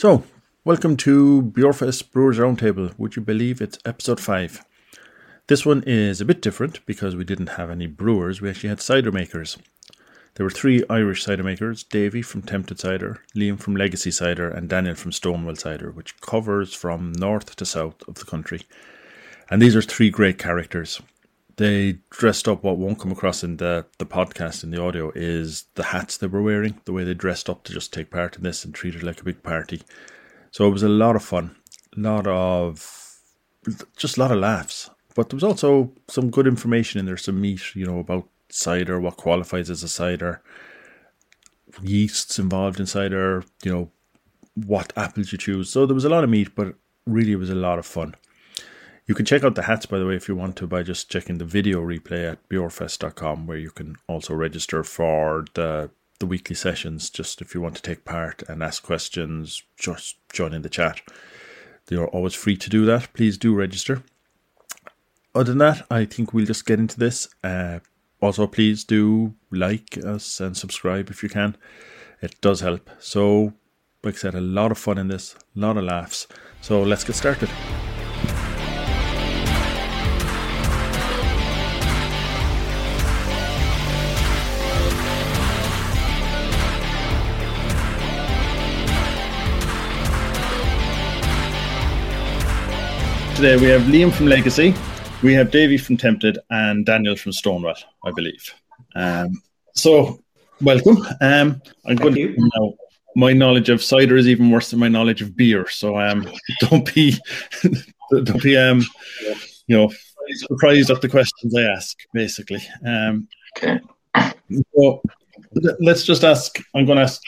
So, welcome to Beerfest Brewers Roundtable. Would you believe it's episode 5? This one is a bit different because we didn't have any brewers, we actually had cider makers. There were three Irish cider makers Davy from Tempted Cider, Liam from Legacy Cider, and Daniel from Stonewell Cider, which covers from north to south of the country. And these are three great characters. They dressed up what won't come across in the, the podcast in the audio is the hats they were wearing, the way they dressed up to just take part in this and treat it like a big party. So it was a lot of fun, a lot of just a lot of laughs. But there was also some good information in there, some meat, you know, about cider, what qualifies as a cider, yeasts involved in cider, you know, what apples you choose. So there was a lot of meat, but really it was a lot of fun. You can check out the hats, by the way, if you want to, by just checking the video replay at beerfest.com, where you can also register for the the weekly sessions. Just if you want to take part and ask questions, just join in the chat. You're always free to do that. Please do register. Other than that, I think we'll just get into this. Uh, also, please do like us and subscribe if you can. It does help. So, like I said, a lot of fun in this, a lot of laughs. So, let's get started. Today we have Liam from Legacy, we have Davy from Tempted, and Daniel from Stonewell, I believe. Um, so, welcome. Um, I'm Thank going you. to now. My knowledge of cider is even worse than my knowledge of beer, so um, don't be, don't be, um, you know, surprised at the questions I ask. Basically, um, Okay. so let's just ask. I'm going to ask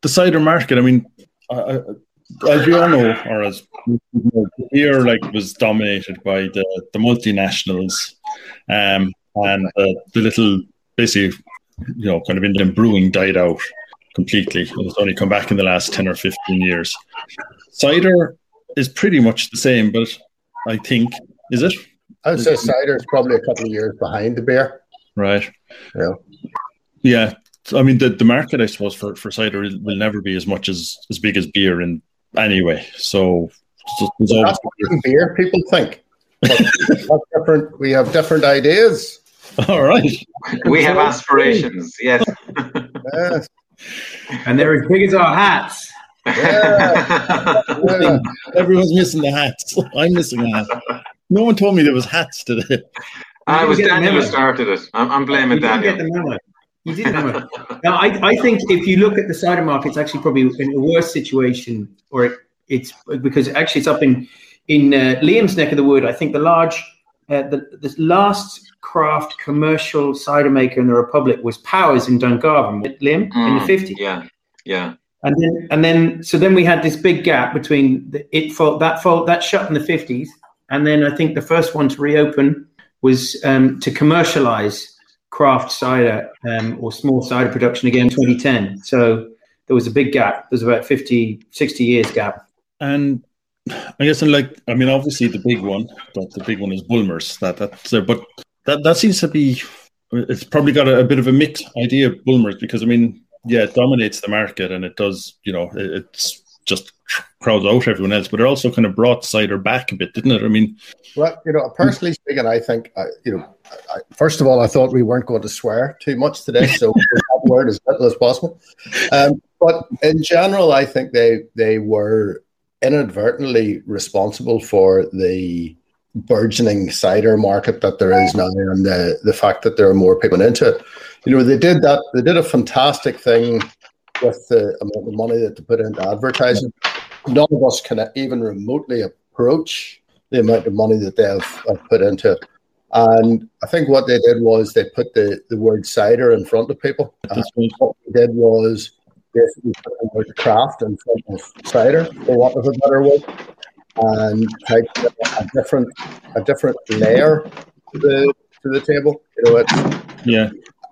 the cider market. I mean, I, I, as we all know, or as we know, beer like was dominated by the, the multinationals, um, and uh, the little basically, you know, kind of Indian brewing died out completely. It's only come back in the last ten or fifteen years. Cider is pretty much the same, but I think is it I'd say cider is probably a couple of years behind the beer. right? Yeah. Yeah, I mean the, the market, I suppose, for, for cider will never be as much as as big as beer in anyway. So so there's always, That's what beer people think. But different. We have different ideas. all right. We have aspirations, yes. Yes. And they're as big as our hats. Yeah. yeah. Everyone's missing the hats. I'm missing a hat. No one told me there was hats today. I was You didn't get the Daniel who started it. I'm, I'm blaming You didn't get Daniel. The. You didn't memo. now, I, I think if you look at the cider market, it's actually probably in a worse situation, or it, it's because actually it's up in in uh, Liam's neck of the wood. I think the large, uh, the, the last craft commercial cider maker in the Republic was Powers in Dungarvan, Liam, in the Mm, fifties. Yeah, yeah. And then, and then, so then we had this big gap between the, it fold, that fold, that shut in the fifties, and then I think the first one to reopen was um, to commercialize craft cider um, or small cider production again, in 2010. So there was a big gap. There's about 50, 60 years gap. And I guess, and like, I mean, obviously the big one, but the big one is Bulmers. That that's there, but that that seems to be. It's probably got a, a bit of a mixed idea of Bulmers because I mean, yeah, it dominates the market and it does, you know, it, it's just crowds out everyone else, but it also kind of brought cider back a bit, didn't it? I mean, Well, you know, personally speaking, I think, uh, you know, I, first of all, I thought we weren't going to swear too much today, so that word as little as possible. Um, but in general, I think they they were inadvertently responsible for the burgeoning cider market that there is now, and the the fact that there are more people into it. You know, they did that. They did a fantastic thing with the amount of money that they put into advertising. None of us can even remotely approach the amount of money that they have, have put into it. And I think what they did was they put the, the word cider in front of people. And what they did was basically put the word craft in front of cider, for want of a better word, and take a different a different layer to the to the table. You know, it's yeah,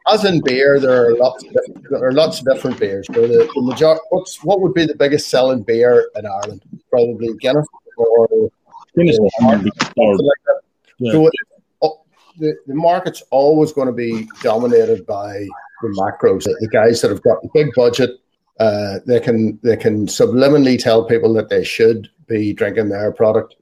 as in beer, there are lots of different, there are lots of different beers. So the, the major, what's what would be the biggest selling beer in Ireland? Probably Guinness or Guinness or is hard to store. something like that. Yeah. So it, oh, the, the market's always going to be dominated by the macros, the, the guys that have got the big budget, Uh, they can they can subliminally tell people that they should be drinking their product.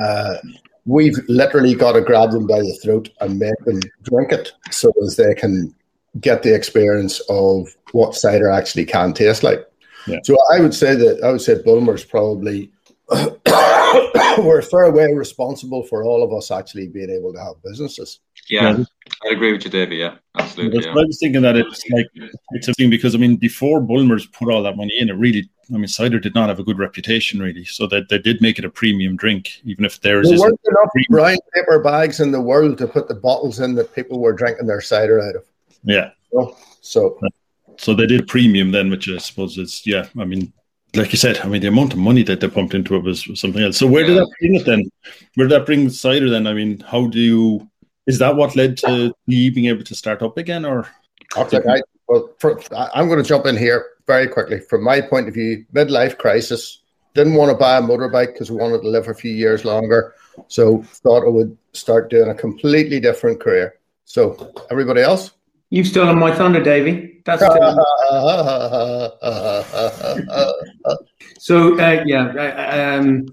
Uh, we've literally got to grab them by the throat and make them drink it so as they can get the experience of what cider actually can taste like. Yeah. So I would say that I would say Bulmer's probably we're a fair way responsible for all of us actually being able to have businesses. Yeah, Yeah. I agree with you, David. Yeah, absolutely. Yeah. I was thinking that it's like it's a thing because I mean before Bulmers put all that money in, it really I mean cider did not have a good reputation really, so that they did make it a premium drink, even if theirs There is weren't enough brown paper bags in the world to put the bottles in that people were drinking their cider out of. yeah. So So they did premium then, which I suppose is yeah. I mean, like you said, I mean the amount of money that they pumped into it was, was something else. So where did that bring it then? Where did that bring cider then? I mean, how do you? Is that what led to you being able to start up again, or Okay, I, well, for, I- I'm going to jump in here very quickly. From my point of view, midlife crisis. Didn't want to buy a motorbike because we wanted to live a few years longer. So thought I would start doing a completely different career. So everybody else? You've stolen my thunder, Davey. That's so. Uh, yeah, um,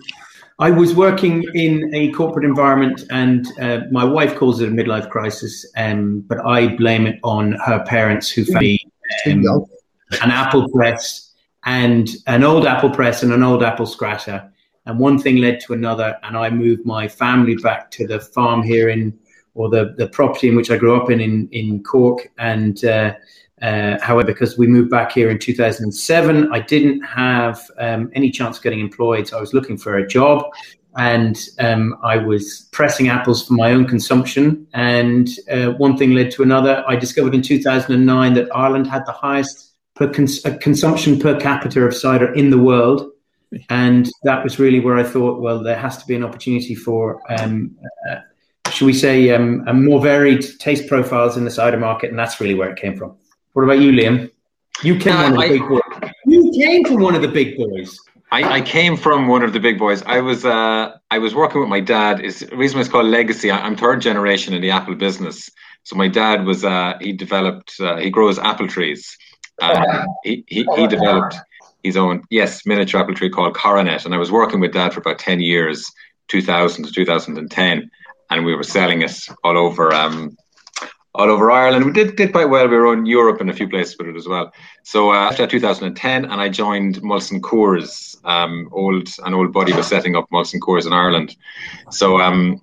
I was working in a corporate environment, and uh, my wife calls it a midlife crisis, um, but I blame it on her parents who found me um, an apple press and an old apple press and an old apple scratcher. And one thing led to another, and I moved my family back to the farm here in, or the, the property in which I grew up in, in, in Cork. And uh, uh, however, because we moved back here in 2007, I didn't have um, any chance of getting employed. So I was looking for a job and um, I was pressing apples for my own consumption. And uh, one thing led to another. I discovered in 2009 that Ireland had the highest per cons- uh, consumption per capita of cider in the world. And that was really where I thought, well, there has to be an opportunity for, um, uh, should we say, um, a more varied taste profiles in the cider market. And that's really where it came from. What about you, Liam? You came, Uh, one of the I- big boys. you came from one of the big boys. I, I came from one of the big boys. I was uh, I was working with my dad. Is the reason it's called legacy. I, I'm third generation in the apple business. So my dad was uh, he developed uh, he grows apple trees. Um, he, he he developed his own yes miniature apple tree called Coronet, and I was working with dad for about ten years, 2000 to 2010, and we were selling it all over um, all over Ireland. We did did quite well. We were in Europe and a few places with it as well. So uh, after 2010, and I joined Molson Coors. Um, old an old buddy was setting up Molson Coors in Ireland. So um,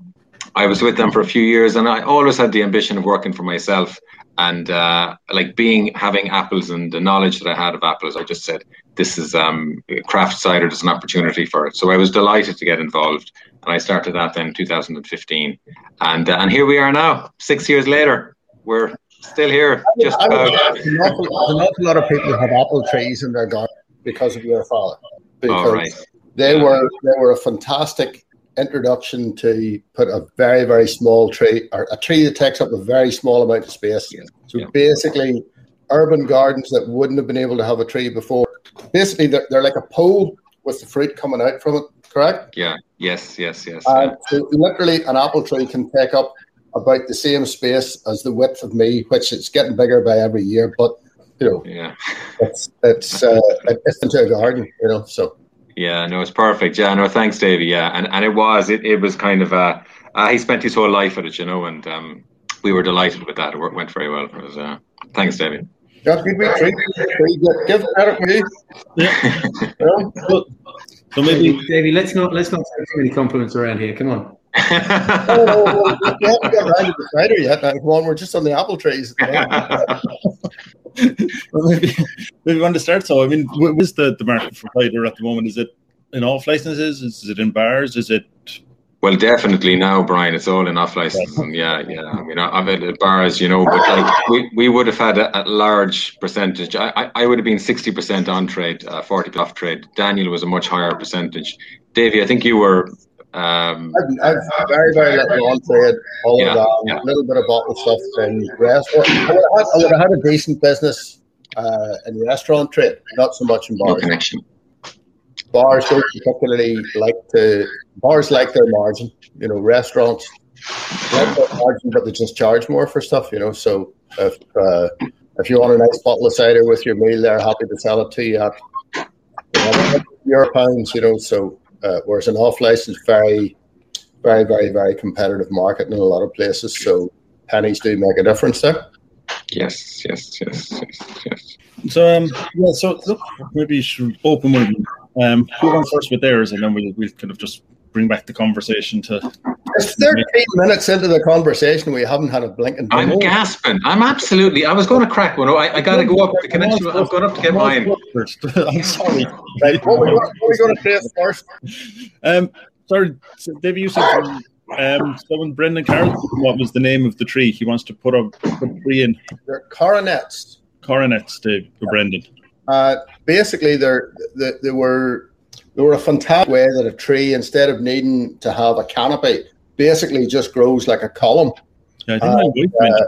I was with them for a few years, and I always had the ambition of working for myself. And uh, like being having apples and the knowledge that I had of apples, I just said, "This is um, craft cider. There's an opportunity for it." So I was delighted to get involved, and I started that then in 2015, and uh, and here we are now, six years later. We're still here, just I would about. guess an awful, an awful lot of people have apple trees in their garden because of your father. Because All right. they Yeah. were they were a fantastic introduction to put a very very small tree or a tree that takes up a very small amount of space. Yeah. So Yeah. basically, urban gardens that wouldn't have been able to have a tree before. Basically, they're, they're like a pole with the fruit coming out from it. Correct. Yeah. Yes. Yes. Yes. So literally, an apple tree can take up about the same space as the width of me, which it's getting bigger by every year. But you know, yeah. it's it's uh, it's into a garden, you know. So Yeah, no, it's perfect. Yeah, no, thanks, Davey. Yeah, and and it was it, it was kind of uh, uh he spent his whole life at it, you know, and um we were delighted with that. It went very well. It was uh thanks, Davey. yeah, good week, tree. Tree, Give credit me. yeah? You know? So, so maybe Davey, let's not let's not take too many compliments around here. Come on. Oh, we haven't got around to the cider yet. Now, come on, we're just on the apple trees. well, maybe maybe we want to start. So I mean, what is the the market for cider at the moment? Is it in off licenses? Is it in bars? Is it well, definitely now, Brian. It's all in off license, and yeah, yeah. I mean, I've had at bars, you know, but like we, we would have had a, a large percentage. I, I, I would have been sixty percent on trade, uh, forty off trade. Daniel was a much higher percentage. Davey, I think you were. Um, I've, I've very, very little on trade, all Yeah, of that, yeah. a little bit of bottle stuff in restaurant. I would have had, I would have had a decent business uh, in the restaurant trade, not so much in no connection. Bars don't particularly like to, bars like their margin, you know, restaurants like their margin, but they just charge more for stuff, you know. So if, uh, if you want a nice bottle of cider with your meal, they're happy to sell it to you at you know, euro pounds. You know, so uh, whereas an off license, very, very, very, very competitive market in a lot of places. So pennies do make a difference there. Yes, yes, yes, yes, yes. So um, yeah, so look, maybe you should open with um, who went first with theirs, and then we'll we'll kind of just bring back the conversation to. It's 13 minutes into the conversation. We haven't had a blinking. I'm demo. gasping. I'm absolutely. I was going to crack one. I, I got to go up the connection. I've gone up to get mine. First. I'm sorry. Right, what, are we going to play first? Um, sorry, so Dave, you said um, someone Brendan Carroll. What was the name of the tree? He wants to put a put a tree in They're coronets. coronets to, to Brendan. Uh, basically, they're, they, they were they were a fantastic way that a tree, instead of needing to have a canopy, basically just grows like a column. Yeah, I think my Uh.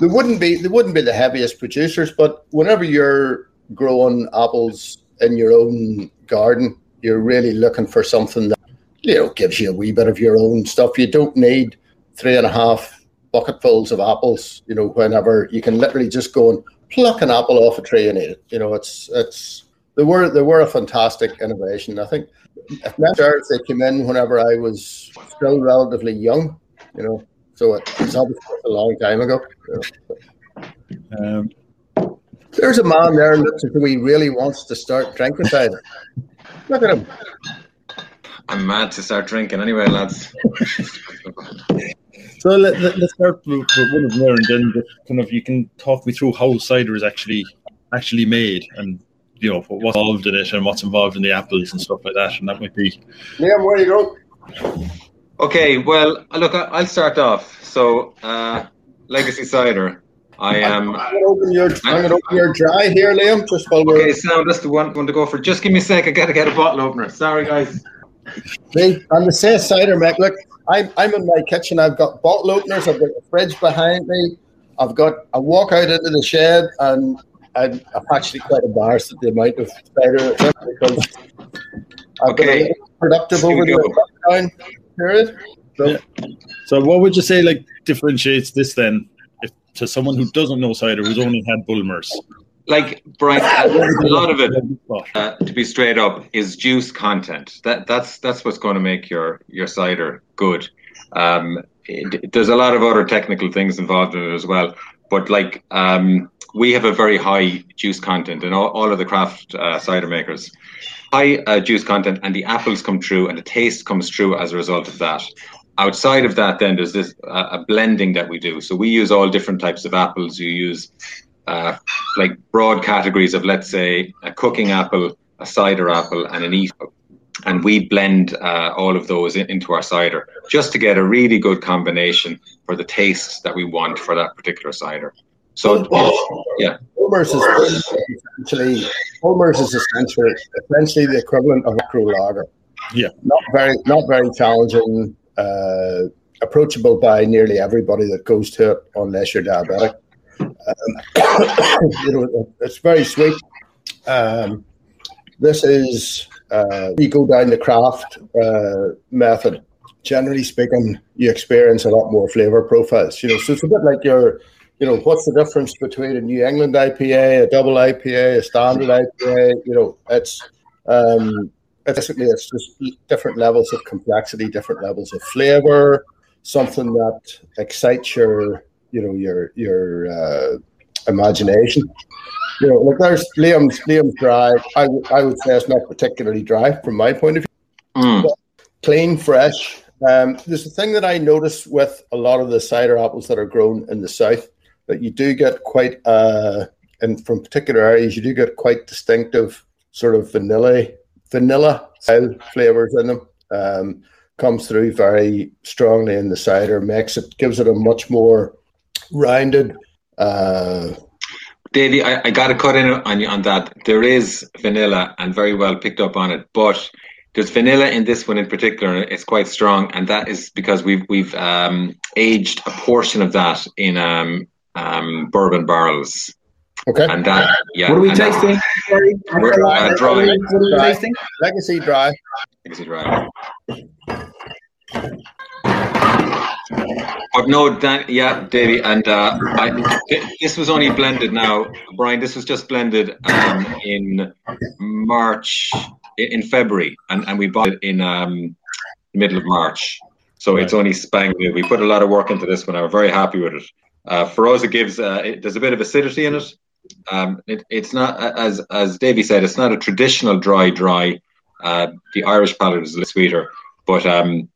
They wouldn't be they wouldn't be the heaviest producers, but whenever you're growing apples in your own garden, you're really looking for something that you know gives you a wee bit of your own stuff. You don't need three and a half bucketfuls of apples. You know, whenever you can literally just go and pluck an apple off a tree and eat it. You know, it's it's they were they were a fantastic innovation. I think if memory serves, they came in whenever I was still relatively young. You know, so it, it's obviously a long time ago. you know. Um, There's a man there that looks as though he really wants to start drinking cider. Look at him. I'm mad to start drinking anyway, lads. so let, let, us start with, with one of them there, and then kind of you can talk me through how cider is actually actually made, and you know what's involved in it, and what's involved in the apples and stuff like that, and that might be Liam, where you go? Okay, well, look, I- I'll start off. So, uh, Legacy Cider. I am. I'm gonna open your I'm gonna open your dry here, Liam, just while we're Okay, Sam, that's the one, one to go for. Just give me a sec. I gotta get a bottle opener. Sorry, guys. See, on the say cider, Mick. Look, I'm I'm in my kitchen. I've got bottle openers. I've got a fridge behind me. I've got. I walk out into the shed, and I'm, I'm actually quite embarrassed at the amount of cider that's because I've been a Okay. little productive over the lockdown period. So, Yeah. So, what would you say like differentiates this then, if, to someone who doesn't know cider, who's only had Bulmers? Like, Brian, a lot of it, uh, to be straight up, is juice content. That that's that's what's going to make your your cider good. Um, it, there's a lot of other technical things involved in it as well, but like um, we have a very high juice content, and all, all of the craft uh, cider makers high uh, juice content, and the apples come through, and the taste comes through as a result of that. Outside of that, then there's this uh, a blending that we do. So we use all different types of apples. You use uh, like broad categories of, let's say, a cooking apple, a cider apple, and an eat. And we blend uh, all of those in, into our cider just to get a really good combination for the taste that we want for that particular cider. So, yeah. Bulmers is essentially Bulmers is essentially essentially the equivalent of a crew lager. Yeah. Not very not very challenging, uh, approachable by nearly everybody that goes to it, unless you're diabetic. Um, you know, it's very sweet. Um, this is uh, you go down the craft uh, method. Generally speaking, you experience a lot more flavor profiles. You know, so it's a bit like your you know, what's the difference between a New England IPA, a double IPA, a standard IPA? You know, it's um, basically it's just different levels of complexity, different levels of flavor, something that excites your, you know, your your uh, imagination. You know, like there's Liam's Liam's dry. I would I would say it's not particularly dry from my point of view Mm. clean, fresh. Um, there's a thing that I notice with a lot of the cider apples that are grown in the south that you do get quite, uh, and from particular areas, you do get quite distinctive sort of vanilla, vanilla style flavors in them. Um, comes through very strongly in the cider, makes it gives it a much more rounded. Uh, Davey, I, I got to cut in on you on that. There is vanilla and very well picked up on it, but there's vanilla in this one in particular. and It's quite strong, and that is because we've we've um, aged a portion of that in um, um, bourbon barrels, okay, and that yeah. What are we and that- tasting? Sorry. We're, uh, dry. What are we tasting? legacy dry. Is it right? But no, Dan, yeah, Davey, and uh, I, this was only blended now, Brian. This was just blended um, in March, in February, and, and we bought it in um, the middle of March. So right. it's only spang new. We put a lot of work into this one. I'm very happy with it. Uh, for us, it gives uh, it, there's a bit of acidity in it. Um, it, it's not as as Davey said, it's not a traditional dry dry. Uh, the Irish palate is a little sweeter, but um,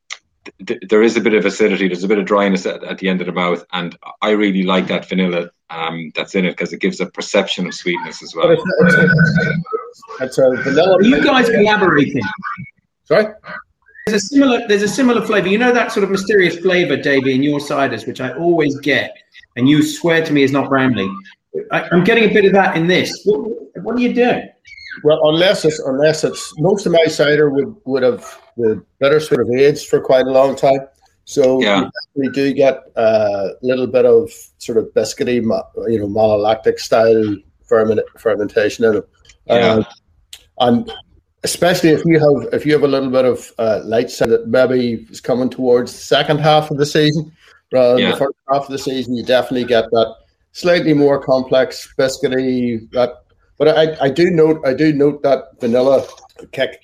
th- there is a bit of acidity. There's a bit of dryness at, at, the end of the mouth, and I really like that vanilla um, that's in it because it gives a perception of sweetness as well. It's a, it's a, it's a vanilla. Are you guys collaborating? Sorry. There's a similar. There's a similar flavor. You know that sort of mysterious flavor, Davey, in your ciders, which I always get, and you swear to me is not Bramley. I, am getting a bit of that in this. What, what are you doing? Well, unless it's unless it's most of my cider would would have the better sort of aged for quite a long time. So yeah. we do get a little bit of sort of biscuity, you know, malolactic style ferment, fermentation in it. Yeah. Uh, and especially if you have if you have a little bit of uh, light side that maybe is coming towards the second half of the season rather than yeah. the first half of the season, you definitely get that slightly more complex biscuity that but I, I do note I do note that vanilla kick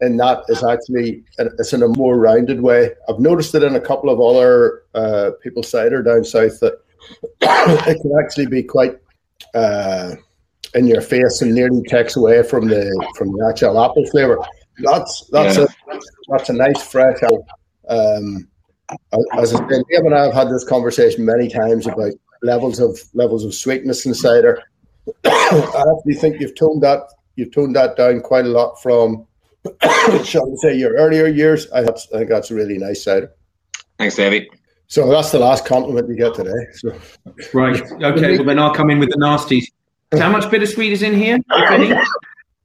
in that is actually it's in a more rounded way. I've noticed it in a couple of other uh, people's cider down south that it can actually be quite uh, in your face and nearly takes away from the from the actual apple flavor. That's that's yeah. a that's a nice fresh. Um, as I said, Liam and I have had this conversation many times about levels of levels of sweetness in cider. I actually think you've toned that you've toned that down quite a lot from, shall we say, your earlier years. I, have, I think that's a really nice cider. Thanks, David. So that's the last compliment you get today. So. Right. Okay. Well, then I'll come in with the nasties. How much bittersweet is in here? Liam,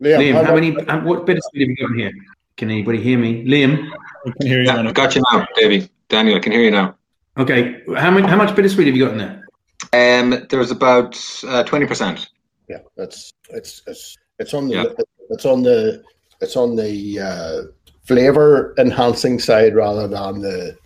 Liam how, how many? What bittersweet have you got in here? Can anybody hear me, Liam? I can hear you. Yeah, got you now, David. Daniel, I can hear you now. Okay. How many? How much bittersweet have you got in there? Um, there's about uh, twenty uh, percent. Yeah, that's it's it's it's on the yeah. it's on the it's on the uh, flavor enhancing side rather than the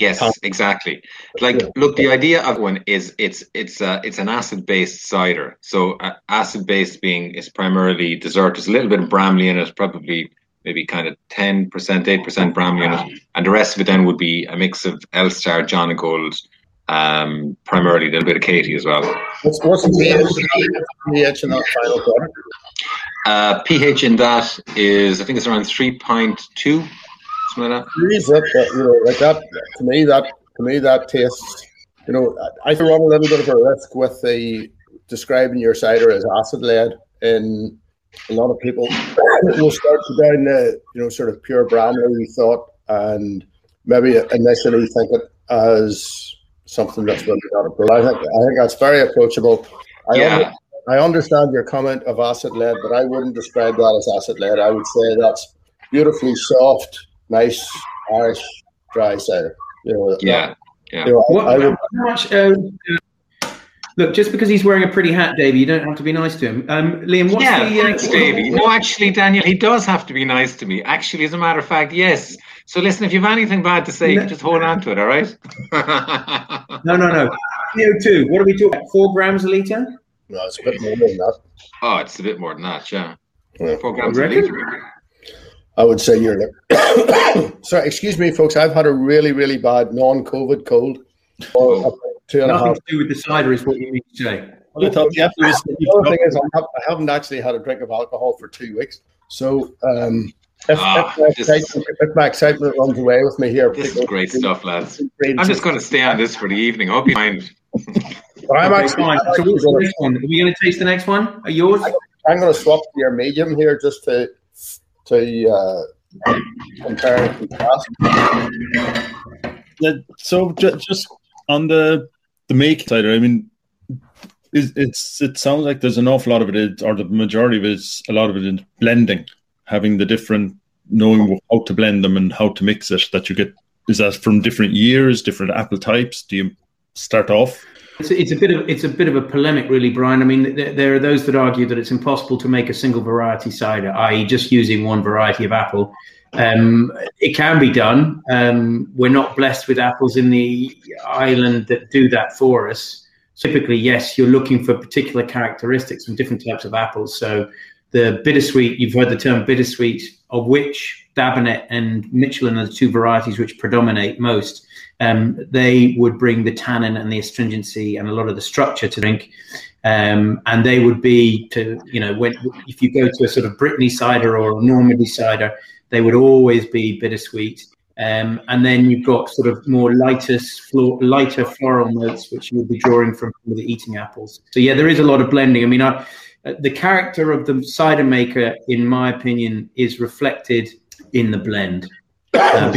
Yes, exactly. Like, look, the idea of one is it's it's uh, it's an acid based cider. So uh, acid based being is primarily dessert. There's a little bit of Bramley in it, probably maybe kind of ten percent, eight percent Bramley in it, and the rest of it then would be a mix of Elstar, Jonagold, um, primarily a little bit of Katie as well. What's, what's the pH in that final product? Uh, pH in that is, I think it's around 3.2, something like that. that, you know, like that, to me, that, to me, that tastes, you know, I run a little bit of a risk with the describing your cider as acid led and a lot of people will start to down the, you know, sort of pure Bramley thought and maybe initially think it as something that's really not But I think I think that's very approachable. I yeah. Under, I understand your comment of acid led, but I wouldn't describe that as acid led. I would say that's beautifully soft, nice Irish dry cider. You know, yeah, that, yeah. You know, what, I, I would, how much? Um, look, just because he's wearing a pretty hat, Davey, you don't have to be nice to him. Um, Liam, what's yeah, the? Uh, thanks, Davey. No, actually, Daniel, he does have to be nice to me. Actually, as a matter of fact, yes. So listen, if you have anything bad to say, no. just hold on to it, all right? no, no, no. CO2, what are we talking about? Four grams a litre? No, it's a bit more than that. Oh, it's a bit more than that, yeah. yeah. Four grams a litre. I would say you're like, sorry, excuse me, folks. I've had a really, really bad non COVID cold. Oh. Two and Nothing a half. to do with the cider, is what you mean to say. Well, I thought, the other thing is, I haven't actually had a drink of alcohol for two weeks. So, um, if, oh, if, my if, my excitement runs away with me here, this is great stuff, lads. I'm just going to stay on this for the evening. I hope you mind. I'm actually fine. So what's the next one? Are we going to taste the next one? Are yours? I'm going to swap your medium here just to to uh, compare and contrast. Yeah, so just on the the make side, I mean, it's it sounds like there's an awful lot of it, or the majority of it is a lot of it is blending having the different knowing how to blend them and how to mix it that you get. Is that from different years different apple types? Do you start off? It's a, it's a bit of it's a bit of a polemic really brian. I mean there, there are those that argue that it's impossible to make a single variety cider i.e just using one variety of apple Um, it can be done. Um, we're not blessed with apples in the island that do that for us. Typically, yes, you're looking for particular characteristics from different types of apples. So the bittersweet, you've heard the term bittersweet, of which Dabinett and Michelin are the two varieties which predominate most. Um, they would bring the tannin and the astringency and a lot of the structure to drink. Um, and they would be to, you know, when if you go to a sort of Brittany cider or a Normandy cider, they would always be bittersweet. Um, and then you've got sort of more lighter, lighter floral notes, which you'll be drawing from the eating apples. So yeah, there is a lot of blending. I mean, I, uh, the character of the cider maker, in my opinion, is reflected in the blend. Uh,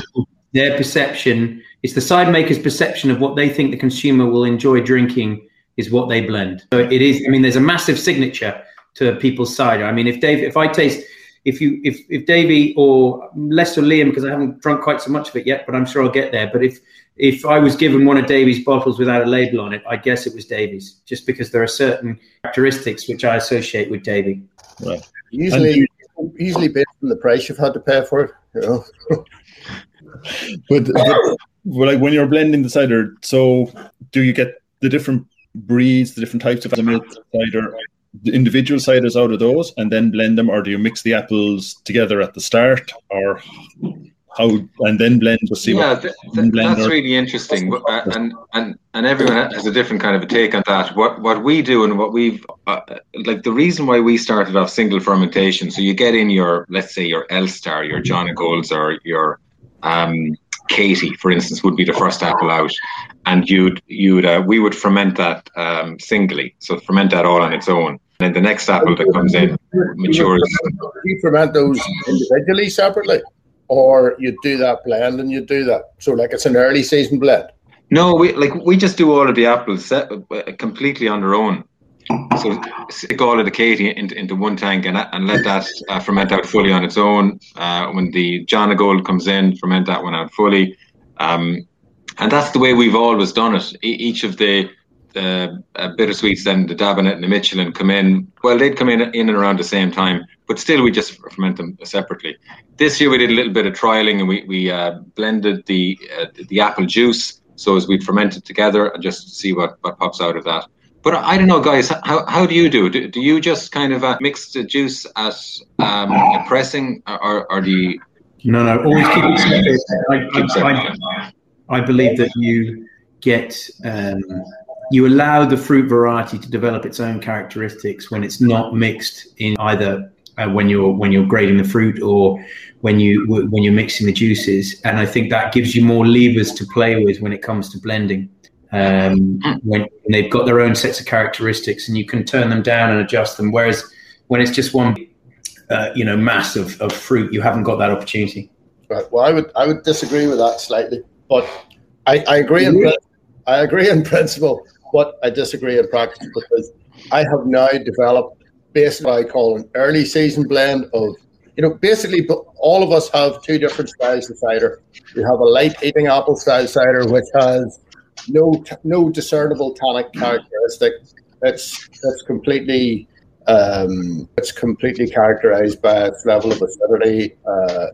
their perception, it's the cider maker's perception of what they think the consumer will enjoy drinking is what they blend. So it is. I mean, there's a massive signature to people's cider. I mean, if Dave, if I taste if you if if Davey or less or Liam because I haven't drunk quite so much of it yet, but I'm sure I'll get there. But if if I was given one of Davy's bottles without a label on it, I guess it was Davy's, just because there are certain characteristics which I associate with Davy. Right. Usually, usually based on the price you've had to pay for it. You know? but, but well, like when you're blending the cider, so do you get the different breeds, the different types of cider the individual ciders out of those and then blend them, or do you mix the apples together at the start, or how and then blend to see? Yeah, th- th- that's really interesting, uh, and and and everyone has a different kind of a take on that. What what we do and what we've uh, like the reason why we started off single fermentation. So you get in your let's say your Elstar, your Jonagolds, or your um, Katie, for instance, would be the first apple out, and you'd you'd uh, we would ferment that um, singly, so ferment that all on its own. And then the next apple that comes in matures. You ferment those individually, separately, or you do that blend and you do that. So like it's an early season blend. No, we like we just do all of the apples set, uh, completely on their own. So stick all of the Katie into, into one tank and, and let that uh, ferment out fully on its own. Uh, when the Jonagold comes in, ferment that one out fully. Um, and that's the way we've always done it. E- each of the uh, bittersweets and the Dabinett and the Michelin come in. Well, they'd come in in and around the same time, but still we just ferment them separately. This year we did a little bit of trialing and we we uh, blended the uh, the apple juice so as we'd ferment it together and just see what, what pops out of that. But I don't know, guys. How, how do you do? Do, do you just kind of uh, mix the juice at um, a pressing, or, or do you? No, no. Always keep it separate. I, I, I, I believe that you get um, you allow the fruit variety to develop its own characteristics when it's not mixed in either uh, when you're when you're grading the fruit or when you when you're mixing the juices. And I think that gives you more levers to play with when it comes to blending um, when they've got their own sets of characteristics and you can turn them down and adjust them. Whereas when it's just one, uh, you know, mass of, of fruit, you haven't got that opportunity. Right. Well, I would I would disagree with that slightly, but I, I agree in I agree in principle, but I disagree in practice because I have now developed basically what I call an early season blend of you know, basically, all of us have two different styles of cider. We have a light eating apple style cider, which has no no discernible tannic characteristic. It's it's completely um, it's completely characterized by its level of acidity. Uh,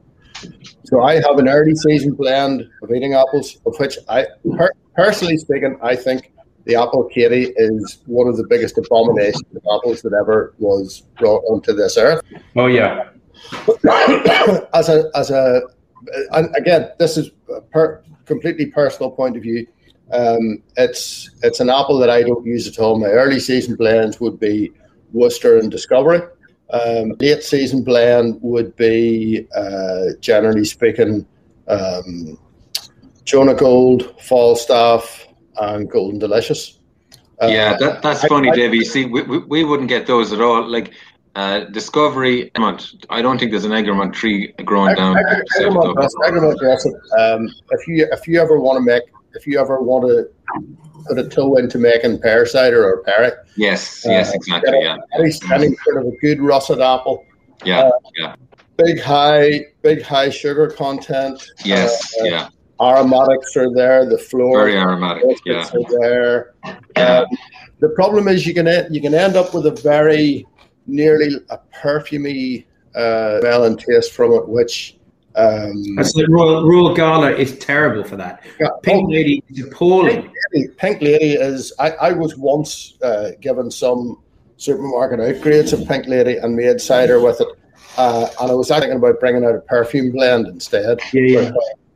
so I have an early season blend of eating apples, of which I per- personally speaking, I think the apple Katie is one of the biggest abominations of apples that ever was brought onto this earth. Oh yeah. as a as a and again, this is a per, completely personal point of view. Um, it's it's an apple that I don't use at all. My early season blends would be Worcester and Discovery. Um, late season blend would be, uh, generally speaking, um, Jonagold, Falstaff, and Golden Delicious. Uh, yeah, that, that's funny, Davey. You see, we, we, we, wouldn't get those at all. Like uh, Discovery, I don't think there's an Egremont tree growing down. Egremont, Egremont, yes. Um, if you if you ever want to make if you ever want to put a toe into making pear cider or perry. Yes, uh, yes, exactly. Yeah. Any, any sort of a good russet apple. Yeah, uh, yeah. Big high, big high sugar content. Yes, uh, yeah. Aromatics are there. The floor very aromatic. Yeah, are there. Um, the problem is you can you can end up with a very nearly a perfumy uh, smell and taste from it, which Um, That's the Royal, Royal Gala is terrible for that. yeah, Pink oh, Lady is appalling. Pink Lady, Pink Lady is. I, I was once uh, given some supermarket outgrades of Pink Lady and made cider with it, uh, and I was thinking about bringing out a perfume blend instead. Yeah, yeah.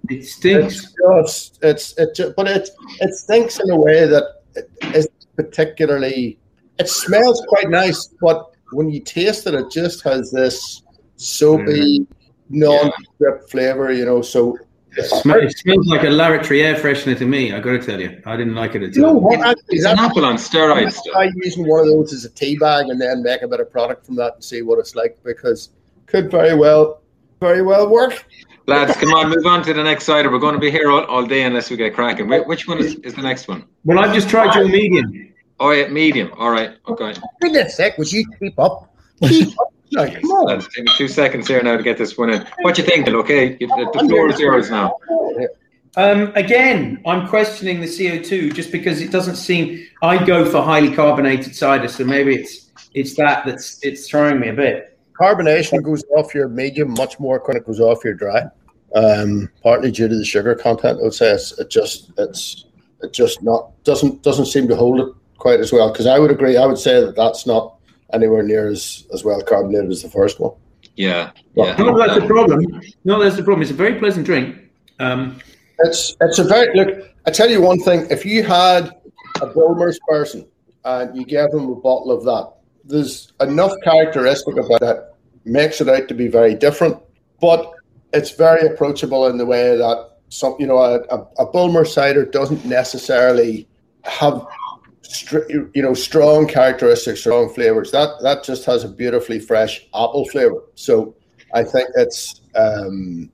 It It's stinks. just, it's it, ju- but it it stinks in a way that it is particularly. It smells quite nice, but when you taste it, it just has this soapy, mm-hmm. non-drip flavor. You know, so It sm- it smells like a lavatory air freshener to me. I got to tell you, I didn't like it at all. what? Actually, It's an apple on steroids. Try using one of those as a tea bag and then make a bit of product from that and see what it's like because could very well, very well work. Lads, come on, move on to the next cider. We're going to be here all, all day unless we get cracking. Wait, which one is, is the next one? Well, I've just tried your medium. Oh, yeah, medium. All right. Okay. For goodness sake, would you keep up? Keep up. Like, come on. Lads, take me two seconds here now to get this one in. What you think, Okay, the, the floor is yours now. Um, again, I'm questioning the CO2 just because it doesn't seem. I go for highly carbonated cider, so maybe it's it's that that's it's throwing me a bit. Carbonation goes off your medium much more when it goes off your dry. Um, partly due to the sugar content, I would say it's, it just it's it just not doesn't doesn't seem to hold it quite as well. Because I would agree, I would say that that's not anywhere near as as well carbonated as the first one. Yeah. Yeah. No, that's the problem. No, that's the problem. It's a very pleasant drink. Um, It's it's a very look. I tell you one thing: if you had a Bulmers person and you gave them a bottle of that, there's enough characteristic about that makes it out to be very different. But it's very approachable in the way that some, you know, a, a, a Bulmer cider doesn't necessarily have, you know, strong characteristics, strong flavors. That that just has a beautifully fresh apple flavor. So I think it's. Um,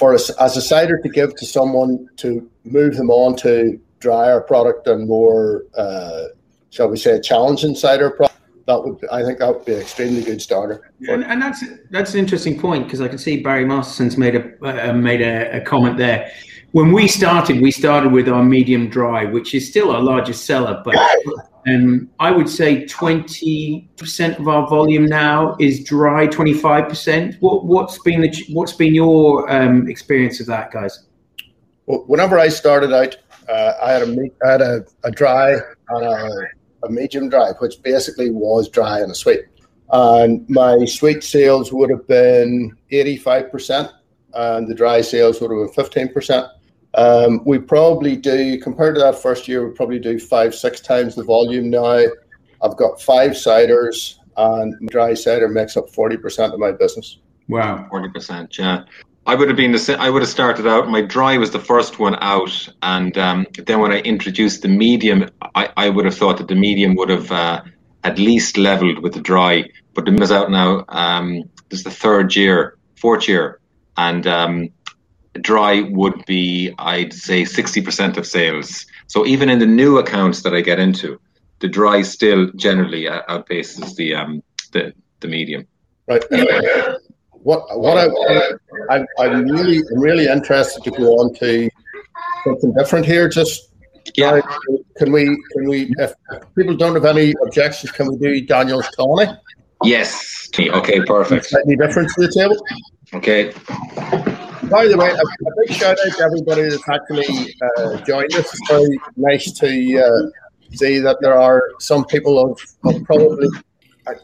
for us as a cider to give to someone to move them on to drier product and more, uh, shall we say, challenging cider product, that would I think that would be an extremely good starter. and, and that's that's an interesting point because I can see Barry Masterson's made a uh, made a, a comment there. When we started, we started with our medium dry, which is still our largest seller, but um, I would say twenty percent of our volume now is dry. Twenty five percent. What what's been the what's been your um, experience of that, guys? Well, Whenever I started out, uh, I had a I had a, a dry and a, a medium dry, which basically was dry and a sweet. And my sweet sales would have been eighty five percent, and the dry sales would have been fifteen percent. Um, we probably do compared to that first year, we probably do five, six times the volume now. I've got five ciders, and dry cider makes up forty percent of my business. Wow. Forty percent, yeah. I would have been the I would have started out. My dry was the first one out, and um, then when I introduced the medium, I, I would have thought that the medium would have uh, at least leveled with the dry. But the medium is out now. Um, this is the third year, fourth year, and um, dry would be, I'd say, sixty percent of sales. So even in the new accounts that I get into, the dry still generally uh, outpaces the um, the the medium. Right. What what I I'm, I'm really I'm really interested to go on to something different here. Just Yeah. can we can we if people don't have any objections, can we do Daniel's Tawny? Yes. Okay. Perfect. Any difference to the table. Okay. By the way, a, a big shout out to everybody that's actually uh, joined us. It's very nice to uh, see that there are some people of, of probably,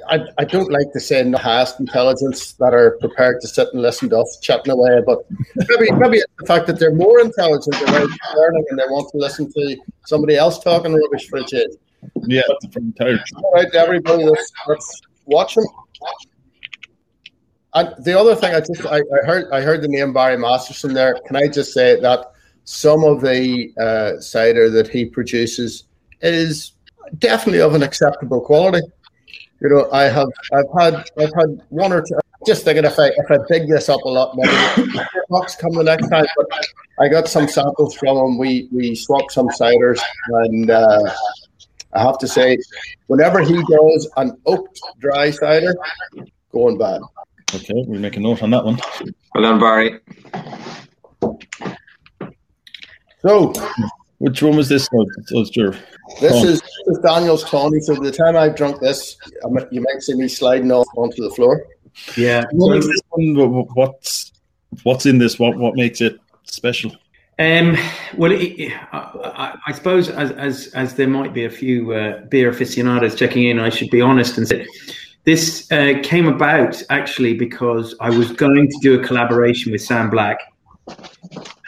I, I, don't like to say the highest intelligence that are prepared to sit and listen to us chatting away, but maybe, maybe it's the fact that they're more intelligent, they're learning, and they want to listen to somebody else talking rubbish for a change. Yeah, from entire. All right, to everybody that's, that's watching. And the other thing, I just I, I heard I heard the name Barry Masterson there. Can I just say that some of the uh, cider that he produces is definitely of an acceptable quality. You know, I have I've had I've had one or two. Just thinking if I if I big this up a lot, maybe bucks come the next time. But I got some samples from him. We we swapped some ciders, and uh, I have to say, whenever he does an oaked dry cider, going bad. Okay, we'll make a note on that one. Well done, Barry. So Which one was this? It's- it's your- this is, this is Daniel's Tawny. So by the time I've drunk this, you might see me sliding off onto the floor. Yeah. What is this one? Wh- wh- What's What's in this? What what makes it special? Um, well, it, it, I, I, suppose as, as as there might be a few uh, beer aficionados checking in, I should be honest and say this uh, came about actually because I was going to do a collaboration with Sam Black,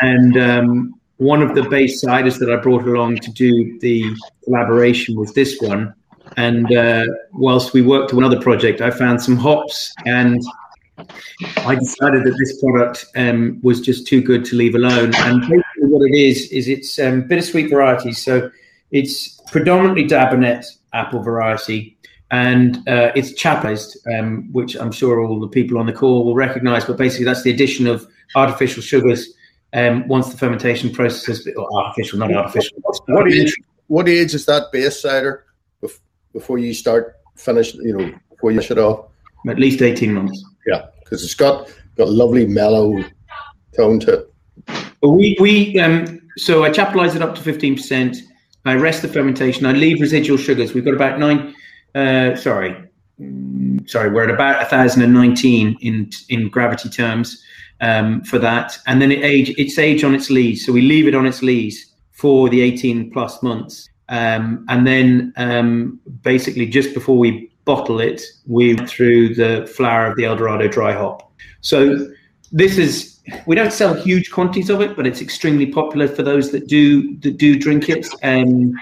and um, one of the base ciders that I brought along to do the collaboration was this one. And uh, whilst we worked on another project, I found some hops and I decided that this product um, was just too good to leave alone. And basically, what it is is it's um, bittersweet variety. So it's predominantly Dabinett apple variety, and uh, it's chaptalized, um, which I'm sure all the people on the call will recognise. But basically, that's the addition of artificial sugars um, once the fermentation process is been artificial, not artificial. What age, what age is that base cider before you start finish? You know, before you shut off. At least eighteen months. Yeah, because it's got got a lovely mellow tone to it. We we um, so I chaptalize it up to fifteen percent. I rest the fermentation. I leave residual sugars. We've got about nine. Uh, sorry, mm, sorry. We're at about thousand and nineteen in in gravity terms um, for that, and then it age it's age on its lees. So we leave it on its lees for the eighteen plus months, um, and then um, basically just before we bottle it, we through the flower of the Eldorado dry hop. So this is we don't sell huge quantities of it, but it's extremely popular for those that do that do drink it. And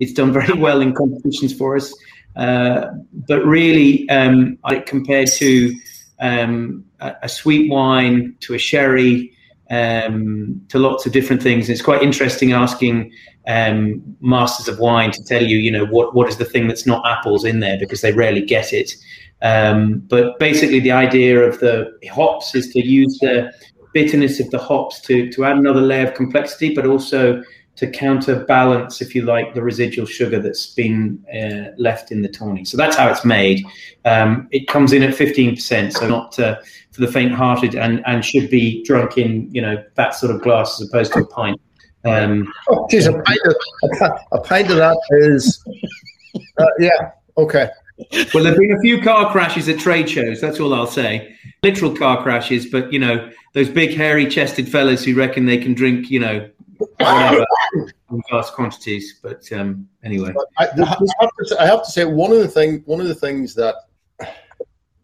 it's done very well in competitions for us. Uh, but really, um, compared to um, a, sweet wine, to a sherry, um, to lots of different things. And It's quite interesting asking um, masters of wine to tell you, you know, what, what is the thing that's not apples in there because they rarely get it. Um, but basically, the idea of the hops is to use the bitterness of the hops to, to add another layer of complexity, but also to counterbalance, if you like, the residual sugar that's been uh, left in the tawny. So that's how it's made. Um, it comes in at 15%, so not uh, for the faint-hearted, and, and should be drunk in, you know, that sort of glass as opposed to a pint. Um, oh, geez, a pint of, a pint of that is, uh, yeah, okay. Well, there've been a few car crashes at trade shows. That's all I'll say. Literal car crashes, but you know those big hairy-chested fellas who reckon they can drink, you know, whatever in vast quantities. But um, anyway, I, I, have to, I, have to, say one of the thing, one of the things that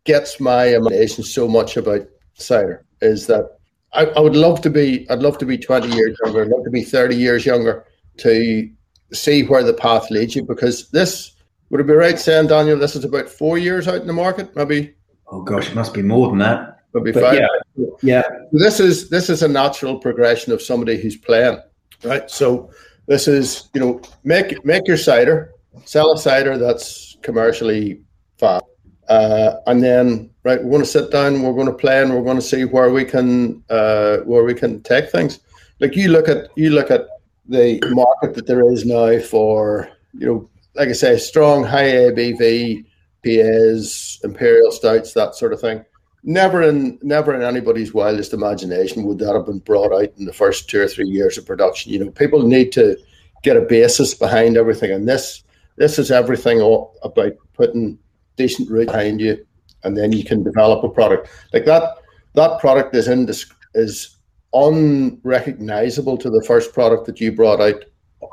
gets my imagination so much about cider is that I, I, would love to be I'd love to be 20 years younger, I'd love to be 30 years younger to see where the path leads you because this would it be right saying Daniel this is about four years out in the market? Maybe oh gosh it must be more than that. maybe but five. yeah, yeah. This is this is a natural progression of somebody who's playing right so this is you know make make your cider sell a cider that's commercially fine uh, and then right, we're going to sit down, we're going to plan, we're going to see where we can uh, where we can take things. Like you look at you look at the market that there is now for you know, like I say, strong high ABV PAs, imperial stouts, that sort of thing. Never in never in anybody's wildest imagination would that have been brought out in the first two or three years of production. You know, people need to get a basis behind everything, and this this is everything about putting decent root behind you, and then you can develop a product like that. That product is in is unrecognizable to the first product that you brought out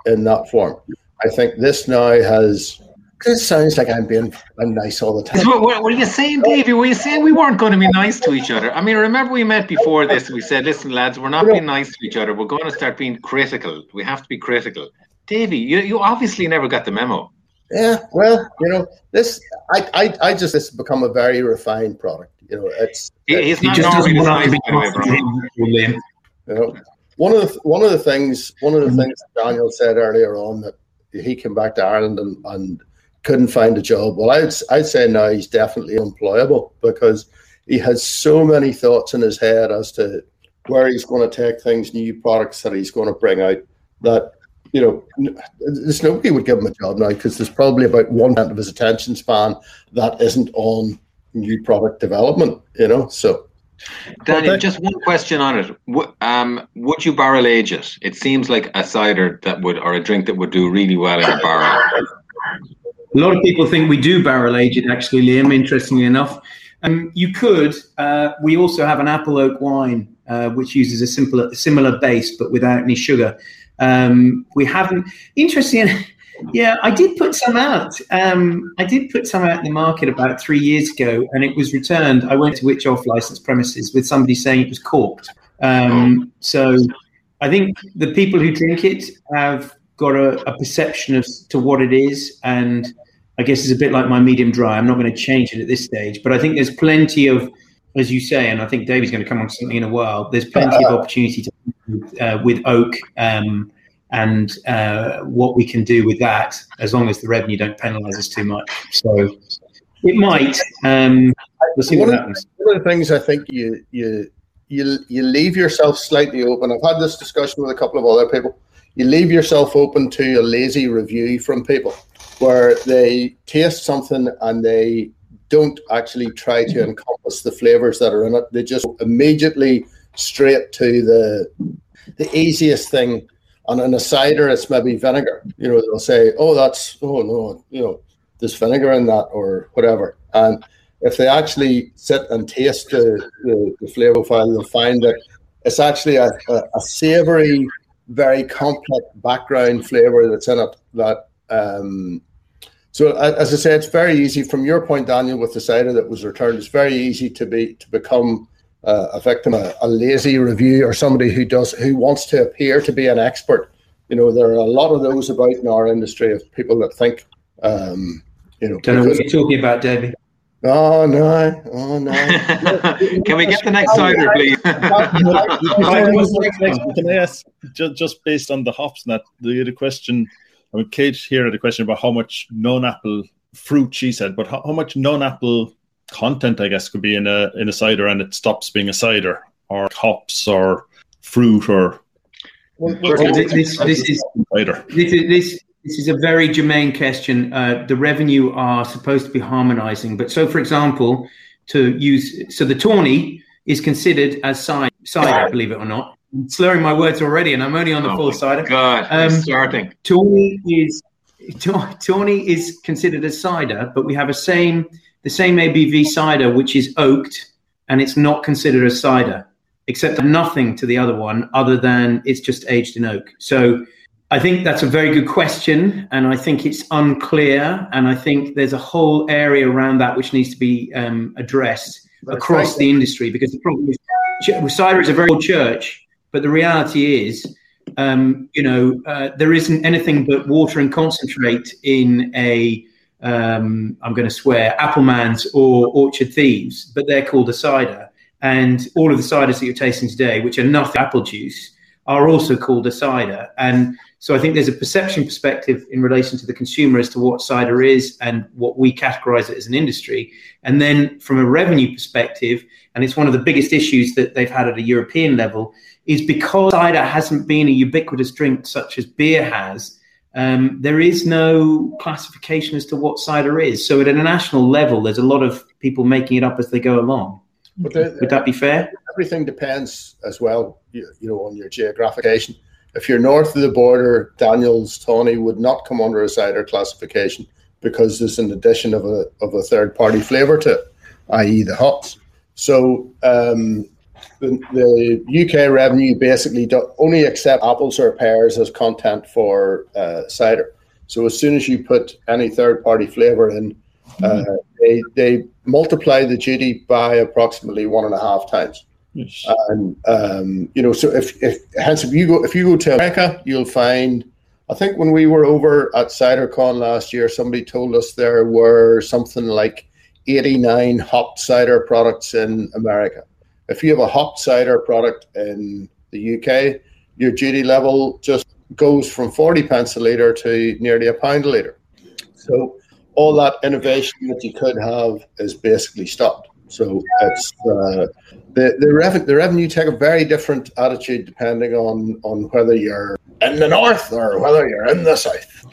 in that form. I think this now has. It sounds like I'm being I'm nice all the time. What, what, were you saying, Davey? Were you saying we weren't going to be nice to each other? I mean, remember we met before this. We said, "Listen, lads, we're not being nice to each other. We're going to start being critical. We have to be critical." Davey, you, you obviously never got the memo. Yeah, well, you know, this I I, I just this has become a very refined product. You know, it's he's not normally nice You know, one of the one of the things one of the things Daniel said earlier on that he came back to Ireland and, and couldn't find a job. Well, I'd I'd say now he's definitely employable because he has so many thoughts in his head as to where he's going to take things, new products that he's going to bring out. That you know, there's nobody would give him a job now because there's probably about one of his attention span that isn't on new product development. You know, so. Daniel, just one question on it. Um, would you barrel age it? It seems like a cider that would, or a drink that would do really well in a barrel. A lot of people think we do barrel age it. Actually, Liam, interestingly enough, Um, you could. Uh, we also have an apple oak wine, uh, which uses a similar base but without any sugar. Um, we haven't. Interesting. Yeah, I did put some out. Um, I did put some out in the market about three years ago, and it was returned. I went to which off license premises with somebody saying it was corked. Um, so I think the people who drink it have got a, a perception of to what it is, and I guess it's a bit like my medium dry. I'm not going to change it at this stage, but I think there's plenty of, as you say, and I think David's going to come on to something in a while. There's plenty of opportunity to, uh, with oak. Um, and uh, what we can do with that, as long as the revenue don't penalise us too much. So it might. Um, we'll see one what of, happens. One of the things I think you you you you leave yourself slightly open. I've had this discussion with a couple of other people. You leave yourself open to a lazy review from people, where they taste something and they don't actually try to mm-hmm. encompass the flavors that are in it. They just immediately straight to the the easiest thing and in a cider, it's maybe vinegar. You know, they'll say, "Oh, that's oh no, you know, there's vinegar in that or whatever." And if they actually sit and taste the, the, the flavor profile, they'll find that it's actually a, a, a savory, very complex background flavor that's in it. That so, as I say, it's very easy from your point, Daniel, with the cider that was returned. It's very easy to be to become uh, a victim, a, a, lazy review, or somebody who does who wants to appear to be an expert. You know, there are a lot of those about in our industry of people that think, um, you know. Don't know what you're talking about, Debbie. Oh no! Oh no! Can we get the next cider, please? Can I ask, just, just based on the hops and that, the, the question, I mean, Kate here had a question about how much non-apple fruit she said, but how, how much non-apple content, I guess, could be in a in a cider and it stops being a cider, or hops, or fruit, or. Well, this, this, this, is cider. This is this. This is a very germane question. Uh, the revenue are supposed to be harmonizing, but so, for example, to use so the tawny is considered as cider, cider believe it or not. I'm slurring my words already, and I'm only on the oh full cider. God, um, starting. Tawny is tawny is considered a cider, but we have a same the same ABV cider, which is oaked, and it's not considered a cider, except nothing to the other one other than it's just aged in oak. So I think that's a very good question, and I think it's unclear, and I think there's a whole area around that which needs to be um, addressed that's across right. the industry because the problem is cider is a very old church, but the reality is. Um, you know, uh, there isn't anything but water and concentrate in a um, I'm going to swear, Applemans or Orchard Thieves, but they're called a cider. And all of the ciders that you're tasting today, which are not apple juice, are also called a cider. And so I think there's a perception perspective in relation to the consumer as to what cider is and what we categorize it as an industry. And then from a revenue perspective, and it's one of the biggest issues that they've had at a European level, is because cider hasn't been a ubiquitous drink such as beer has, um, there is no classification as to what cider is. So at an national level, there's a lot of people making it up as they go along. The, Would that be fair? Everything depends as well, you, you know, on your geographication. If you're north of the border, Daniel's Tawny would not come under a cider classification because there's an addition of a of a third party flavour to it, i.e. the hops. So um, the, the UK revenue basically do, only accept apples or pears as content for uh, cider. So as soon as you put any third party flavor in, uh, they they multiply the duty by approximately one and a half times. Yes. And um, you know, so if if hence if you go if you go to America, you'll find. I think when we were over at CiderCon last year, somebody told us there were something like 89 hop cider products in America. If you have a hop cider product in the UK, your duty level just goes from 40 pence a litre to nearly a pound a litre. So all that innovation that you could have is basically stopped. So it's uh, the the, rev- the revenue take a very different attitude depending on on whether you're in the north or whether you're in the south.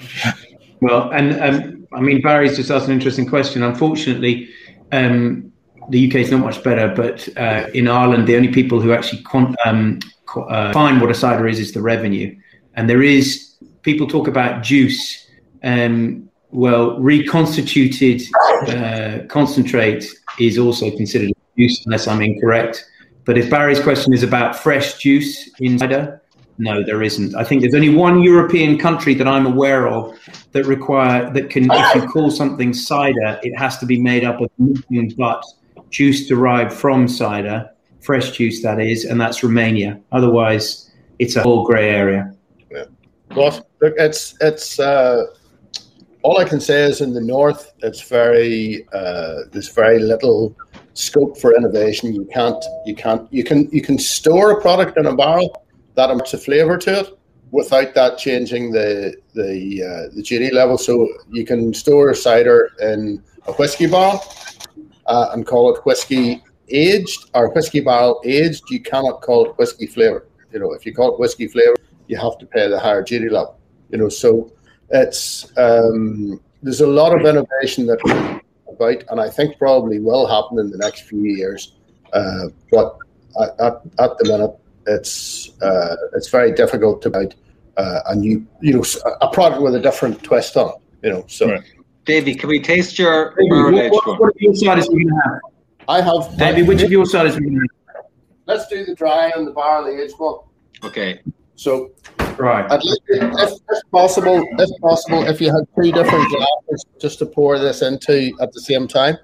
Well, and um, I mean Barry's just asked an interesting question. Unfortunately, um, the UK is not much better, but uh, in Ireland, the only people who actually quant- um, uh, find what a cider is is the revenue. And there is people talk about juice. Um, well, reconstituted uh, concentrate is also considered juice, unless I'm incorrect. But if Barry's question is about fresh juice in cider, no, there isn't. I think there's only one European country that I'm aware of that require that can, if you call something cider, it has to be made up of nothing but juice derived from cider, fresh juice that is, and that's Romania. Otherwise, it's a whole grey area. Yeah. But look, it's it's uh, all I can say is in the north, it's very uh, there's very little scope for innovation. You can't you can't you can you can store a product in a barrel that amounts of flavour to it without that changing the the uh, the duty level. So you can store cider in a whiskey barrel uh, and call it whiskey aged or whiskey barrel aged. You cannot call it whiskey flavour. You know, if you call it whiskey flavour, you have to pay the higher duty level. You know, so it's um, there's a lot of innovation that about, and I think probably will happen in the next few years. Uh, but at, at the minute, it's uh, it's very difficult to buy uh, a new, you know, a product with a different twist on. You know, so. Right. Davey, can we taste your barrel aged what, what, of your ciders are we going to have? I have. Davey, which of your ciders are we going to have? Let's do the dry and the barrel aged one. Okay. So, right. At least, if, if possible, if possible, if you had three different glasses just to pour this into at the same time,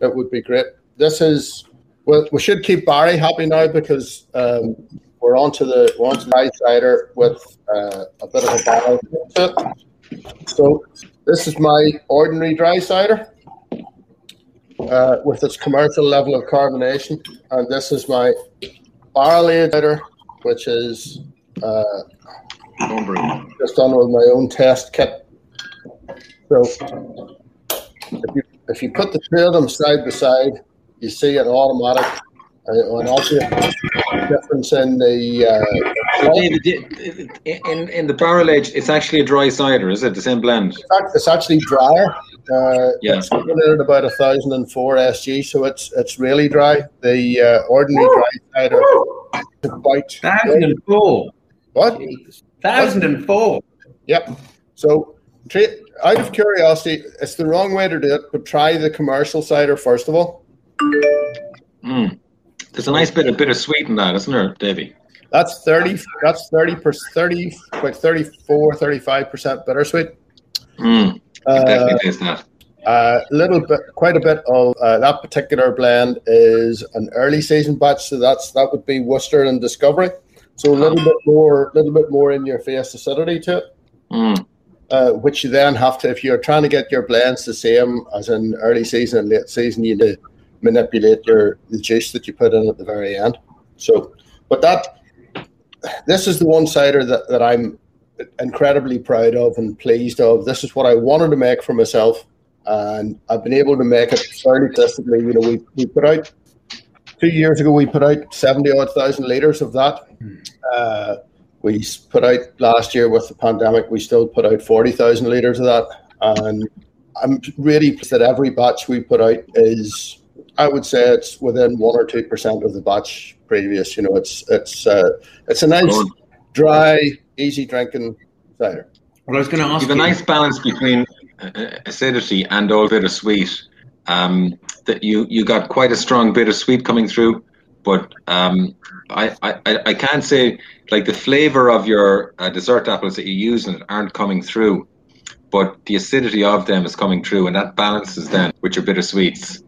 it would be great. This is well, we should keep Barry happy now because um, we're on to the we're on to cider with uh, a bit of a barrel to it. So this is my ordinary dry cider uh, with its commercial level of carbonation, and this is my barrel aged cider, which is uh, just done with my own test kit. So if you if you put the two of them side by side you see an automatic, an obvious difference in the. Uh, David, in in the barrel age, it's actually a dry cider, is it? The same blend. It's actually drier. Uh, yeah. It's at about a thousand and four SG, so it's it's really dry. The uh, ordinary dry cider is quite. Thousand and four. What? Thousand and four. Yep. So out of curiosity, it's the wrong way to do it, but try the commercial cider first of all. Mm. There's a nice bit of bittersweet in that, isn't there, Davy? That's 30, that's 30, per, 30, like 34, 35% bittersweet. Mm. Uh, definitely taste that. A uh, little bit, quite a bit of uh, that particular blend is an early season batch, so that's that would be Worcester and Discovery. So a little bit more, a little bit more in your face acidity to it. Mm. Uh, which you then have to, if you're trying to get your blends the same as in early season and late season, you need to manipulate your the juice that you put in at the very end. So, but that this is the one cider that, that I'm incredibly proud of and pleased of. This is what I wanted to make for myself, and I've been able to make it fairly consistently. You know, we, we put out two years ago, we put out 70 odd thousand liters of that. Uh, we put out last year with the pandemic, we still put out 40,000 liters of that. And I'm really pleased that every batch we put out is I would say it's within one or two percent of the batch previous. You know, it's it's uh, it's a nice, dry, easy drinking cider. Well, I was going to ask you have a nice balance between uh, acidity and all bittersweet. Um, that you you got quite a strong bittersweet coming through, but um, I, I I can't say like the flavor of your uh, dessert apples that you use in it aren't coming through, but the acidity of them is coming through, and that balances then with your bittersweets.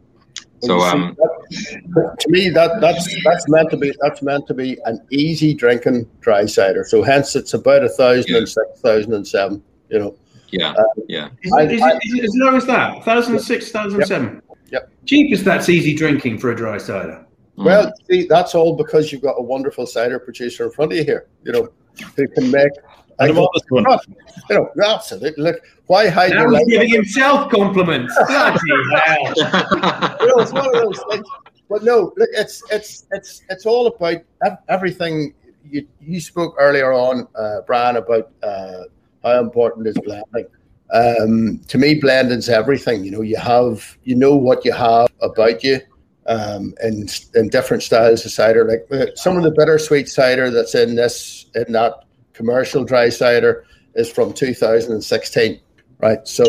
So um, that, to me, that that's that's meant to be that's meant to be an easy drinking dry cider. So hence, it's about a thousand yeah. and six thousand and seven. You know. Yeah. Uh, yeah. Is, I, is, I, it, is, it as low as that? Thousand six, thousand seven. Yep. Cheapest that's easy drinking for a dry cider. Mm. Well, see, that's all because you've got a wonderful cider producer in front of you here. You know, who can make and I'm honest one. You know, absolutely. Look, why hide now he's giving himself compliments. Bloody hell! you know, it's one of those things. But no, look, it's it's it's it's all about everything. You you spoke earlier on, uh, Brian, about uh, how important is blending. Um, to me, blending's everything. You know, you have you know what you have about you. Um, in in different styles of cider, like uh, some of the bittersweet cider that's in this in that commercial dry cider is from 2016, right? So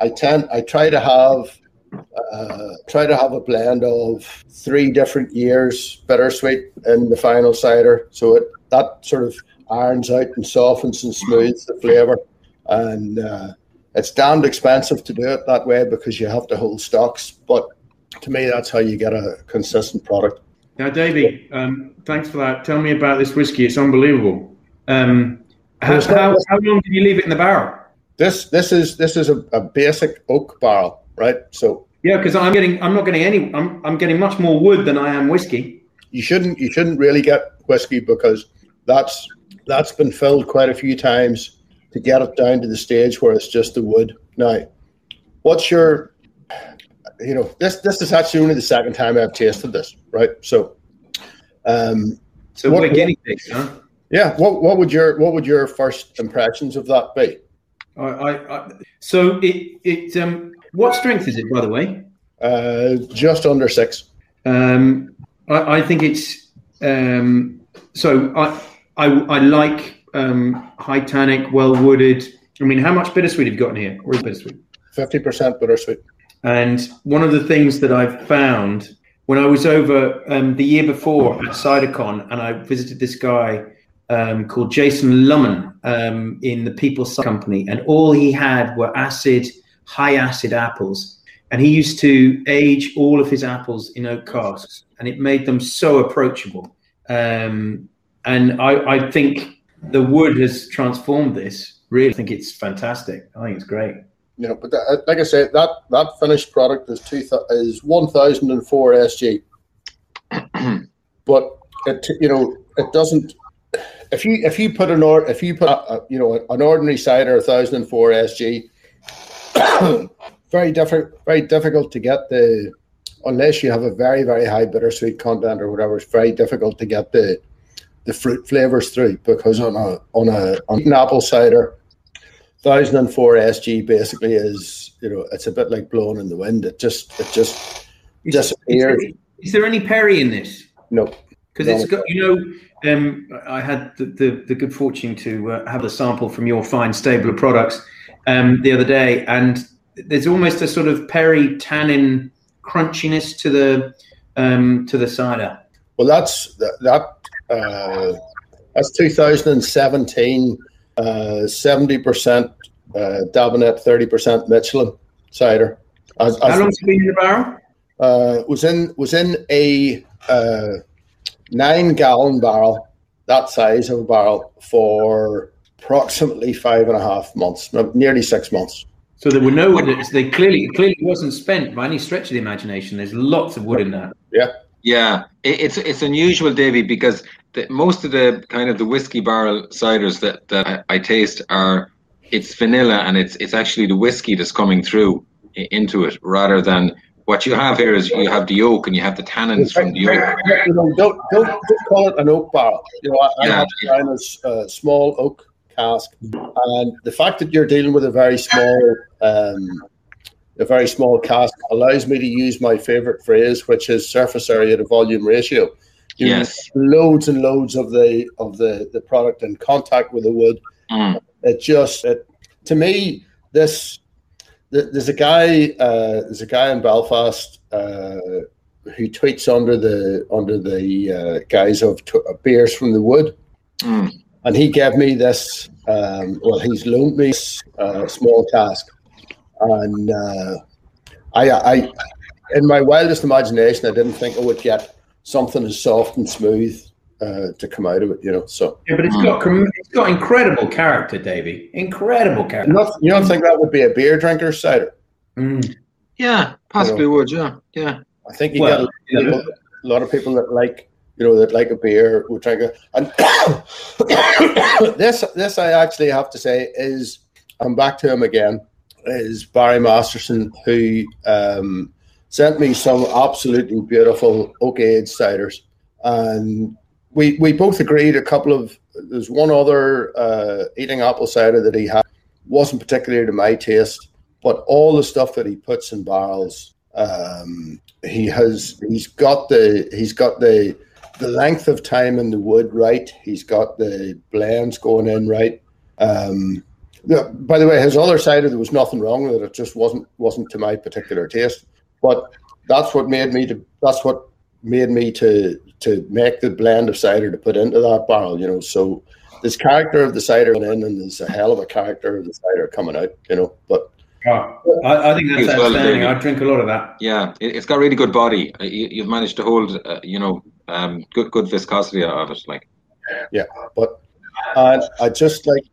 I tend, I try to have uh, try to have a blend of three different years bittersweet in the final cider, so it that sort of irons out and softens and smooths the flavour. And uh, it's damned expensive to do it that way because you have to hold stocks. But to me, that's how you get a consistent product. Now, Davey, um, thanks for that. Tell me about this whiskey. It's unbelievable. Um, how, how, how, long did you leave it in the barrel? This this is this is a, a basic oak barrel, right? So yeah, because I'm getting I'm not getting any I'm I'm getting much more wood than I am whiskey. You shouldn't you shouldn't really get whiskey because that's that's been filled quite a few times to get it down to the stage where it's just the wood. Now, what's your, you know, this this is actually only the second time I've tasted this, right? So, um, so what, we're guinea pigs, huh? Yeah. What what would your what would your first impressions of that be? I, I, I so it it um what strength is it by the way? Uh, just under six. Um, I, I think it's um. So I I I like um, high tannic, well wooded. I mean, how much bittersweet have you got in here? Or is bittersweet? Fifty percent bittersweet. And one of the things that I've found when I was over um, the year before at CiderCon, and I visited this guy um, called Jason Lummen um, in the People's Company, and all he had were acid, high acid apples. And he used to age all of his apples in oak casks, and it made them so approachable. Um, and I, I think the wood has transformed this. Really, I think it's fantastic. I think it's great. You know, but that, like I said, that that finished product is two is one thousand and four SG. but it you know it doesn't. If you if you put an or if you put a, a, you know an ordinary cider a thousand and four SG, very different, very difficult to get the unless you have a very very high bittersweet content or whatever. It's very difficult to get the the fruit flavors through because on a on a on an apple cider, thousand and four SG basically is you know it's a bit like blowing in the wind. It just it just is, disappears. Is there, is there any perry in this? No, because no. it's got you know. Um, I had the, the, the good fortune to uh, have a sample from your fine stable of products um, the other day, and there's almost a sort of perry tannin crunchiness to the um, to the cider. Well, that's that, that uh, that's 2017, uh, 70% uh, Dabinett, 30% Michelin cider. As, How long's it been in the barrel? Uh, was in was in a uh, nine gallon barrel, that size of a barrel, for approximately five and a half months, nearly six months. So there were no. wood. They clearly clearly wasn't spent by any stretch of the imagination. There's lots of wood in that. Yeah. Yeah, it's it's unusual, Davy, because the, most of the kind of the whiskey barrel ciders that, that I, I, taste are it's vanilla and it's it's actually the whiskey that's coming through into it rather than what you have here is you have the oak and you have the tannins from the oak. You know, don't, don't, don't call it an oak barrel. You know, I, yeah, I have a uh, small oak cask, and the fact that you're dealing with a very small um, a very small cask allows me to use my favorite phrase, which is surface area to volume ratio. You yes. loads and loads of the of the, the product in contact with the wood. Mm. It just it, to me this there's a guy uh, there's a guy in Belfast uh, who tweets under the under the uh, guise of t- beers from the wood, mm. and he gave me this. Um, well, he's loaned me a uh, small cask and uh, I, I, in my wildest imagination, I didn't think I would get something as soft and smooth uh, to come out of it. You know, so yeah, but it's got it's got incredible character, Davy. Incredible character. You don't, you don't think that would be a beer drinker cider? Mm. Yeah, possibly you know, would. Yeah, yeah. I think you well, get a, people, a lot of people that like you know that like a beer would drink it. And this this I actually have to say is I'm back to him again is Barry Masterson, who um, sent me some absolutely beautiful oak age ciders, and we we both agreed a couple of. There's one other uh, eating apple cider that he had wasn't particularly to my taste, but all the stuff that he puts in barrels, um, he has he's got the he's got the the length of time in the wood right. He's got the blends going in right. Um, by the way, his other cider, there was nothing wrong with it. It just wasn't wasn't to my particular taste. but that's what made me to that's what made me to to make the blend of cider to put into that barrel. You know, so this character of the cider going in, and there's a hell of a character of the cider coming out. You know, but Oh, I, I think that's As well, outstanding. I drink a lot of that. Yeah, it, it's got really good body. Uh, You, you've managed to hold, uh, you know, um, good good viscosity of it. Like, yeah, but uh, I just like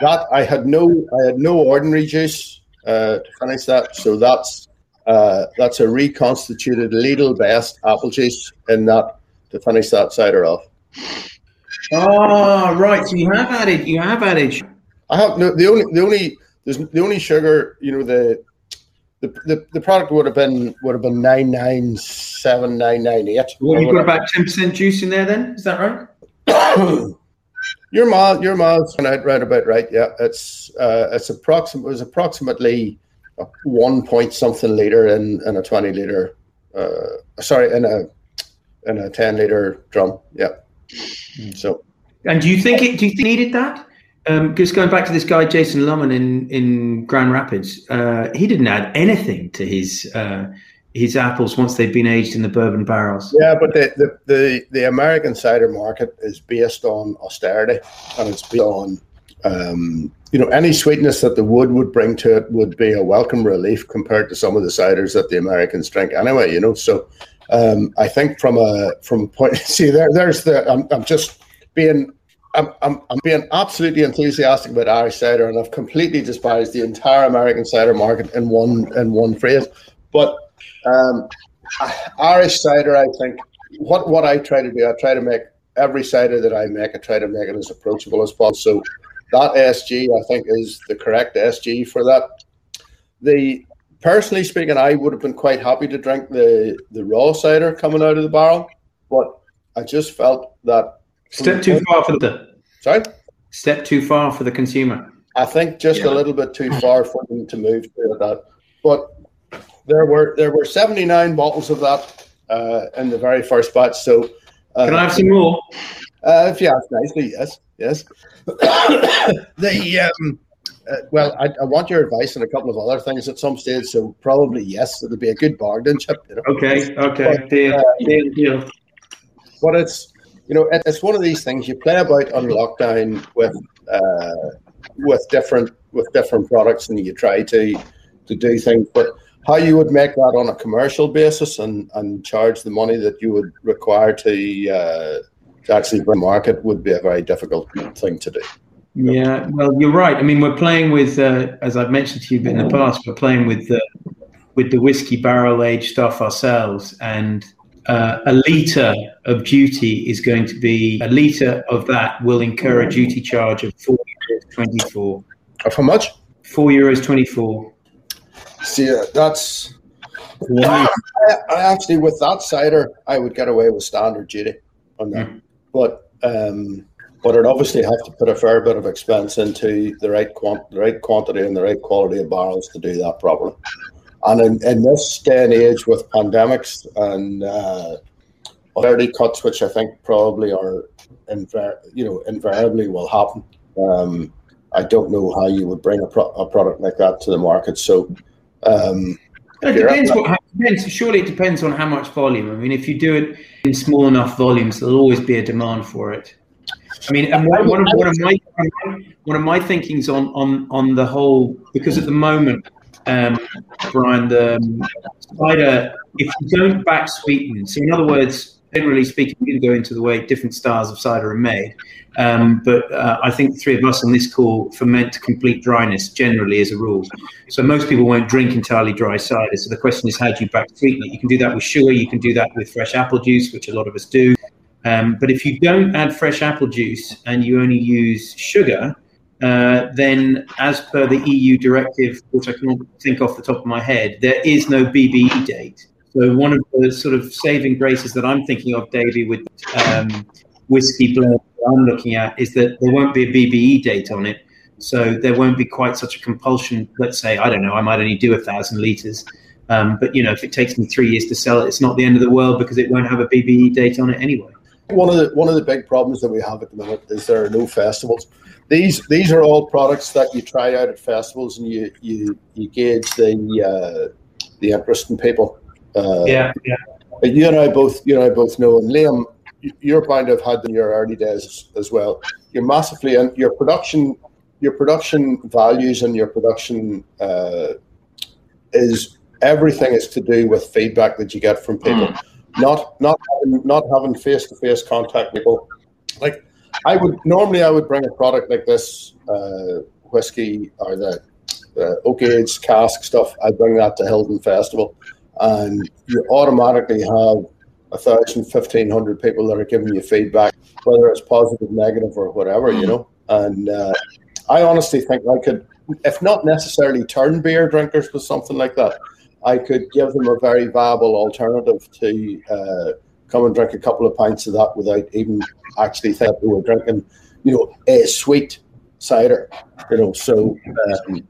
that. I had no I had no ordinary juice uh, to finish that, so that's uh, that's a reconstituted Lidl best apple juice in that to finish that cider off. Oh, right. So you have added, you have added. I have no the only the only there's the only sugar you know the the, the, the product would have been would have been nine nine seven nine nine eight. Well, you've got about ten percent juice in there. Then is that right? your math your math's right, right about right. Yeah, it's uh, it's approximate it was approximately a one point something liter in, in a twenty liter. Uh, sorry, in a in a ten liter drum. Yeah. So And do you think it? Do you think it needed that? Um, just going back to this guy Jason Lummen in in Grand Rapids, uh, he didn't add anything to his uh, his apples once they've been aged in the bourbon barrels. Yeah, but the, the, the, the American cider market is based on austerity and it's based on, um, you know, any sweetness that the wood would bring to it would be a welcome relief compared to some of the ciders that the Americans drink anyway, you know. So um, I think from a from a point, see, there, there's the, I'm, I'm just being. I'm, I'm, I'm being absolutely enthusiastic about Irish cider, and I've completely despised the entire American cider market in one in one phrase. But um, Irish cider, I think what what I try to do, I try to make every cider that I make, I try to make it as approachable as possible. So that SG, I think, is the correct SG for that. The personally speaking, I would have been quite happy to drink the the raw cider coming out of the barrel, but I just felt that Step too far for the sorry. step too far for the consumer. I think just Yeah. a little bit too far for them to move to that. But there were there were seventy nine bottles of that uh, in the very first batch. So uh, Can I have some more? Uh, if you ask nicely, yes, yes. the um, uh, well, I, I want your advice on a couple of other things at some stage. So probably yes, it'll be a good bargain chip. You know? Okay, okay, deal, deal, deal. But it's you know it, it's one of these things you play about on lockdown with uh, with different with different products, and you try to to do things, but. How you would make that on a commercial basis and, and charge the money that you would require to uh, to actually bring market would be a very difficult thing to do. Yeah, well, you're right. I mean, we're playing with, uh, as I've mentioned to you in the past, we're playing with the with the whiskey barrel aged stuff ourselves, and uh, a liter of duty is going to be a liter of that will incur a duty charge of four euros twenty four. Of how much? Four euros twenty four. See, uh, that's. I, I actually, with that cider, I would get away with standard duty on that. But um, but I'd obviously have to put a fair bit of expense into the right quant- the right quantity and the right quality of barrels to do that properly. And in, in this day and age, with pandemics and uh, austerity cuts, which I think probably are invar- you know invariably will happen, um, I don't know how you would bring a, pro- a product like that to the market. So. Um, It depends. What, depends. Surely it depends on how much volume. I mean, if you do it in small enough volumes, there'll always be a demand for it. I mean, and one, one, of, one of my one of my thinkings on on on the whole, because at the moment, um, Brian, the um, cider, if you don't back sweeten, so in other words, generally speaking, we can go into the way different styles of cider are made. Um, but uh, I think the three of us on this call ferment complete dryness generally as a rule. So most people won't drink entirely dry cider. So the question is, how do you back sweeten it? You can do that with sugar. You can do that with fresh apple juice, which a lot of us do. Um, but if you don't add fresh apple juice and you only use sugar, uh, then as per the EU directive, which I can't think off the top of my head, there is no BBE date. So one of the sort of saving graces that I'm thinking of, Davey, with um, whiskey blend I'm looking at is that there won't be a BBE date on it. So there won't be quite such a compulsion. Let's say, I don't know, I might only do a thousand litres. Um, but, you know, if it takes me three years to sell it, it's not the end of the world because it won't have a BBE date on it anyway. One of the one of the big problems that we have at the moment is there are no festivals. These these are all products that you try out at festivals and you you, you gauge the uh, the interest in people. Uh, yeah, yeah. You and I both, you and I both know, and Liam, you're bound to have had in your early days as well. You're massively, and your production, your production values and your production uh, is everything is to do with feedback that you get from people, mm. not not having, not having face to face contact people. Like I would normally, I would bring a product like this uh, whiskey or the, the oak age cask stuff. I bring that to Hilton Festival, and you automatically have a thousand, fifteen hundred people that are giving you feedback, whether it's positive, negative, or whatever, you know. And uh, I honestly think I could, if not necessarily turn beer drinkers with something like that, I could give them a very viable alternative to uh, come and drink a couple of pints of that without even actually thinking we were drinking, you know, a sweet cider. You know, so um,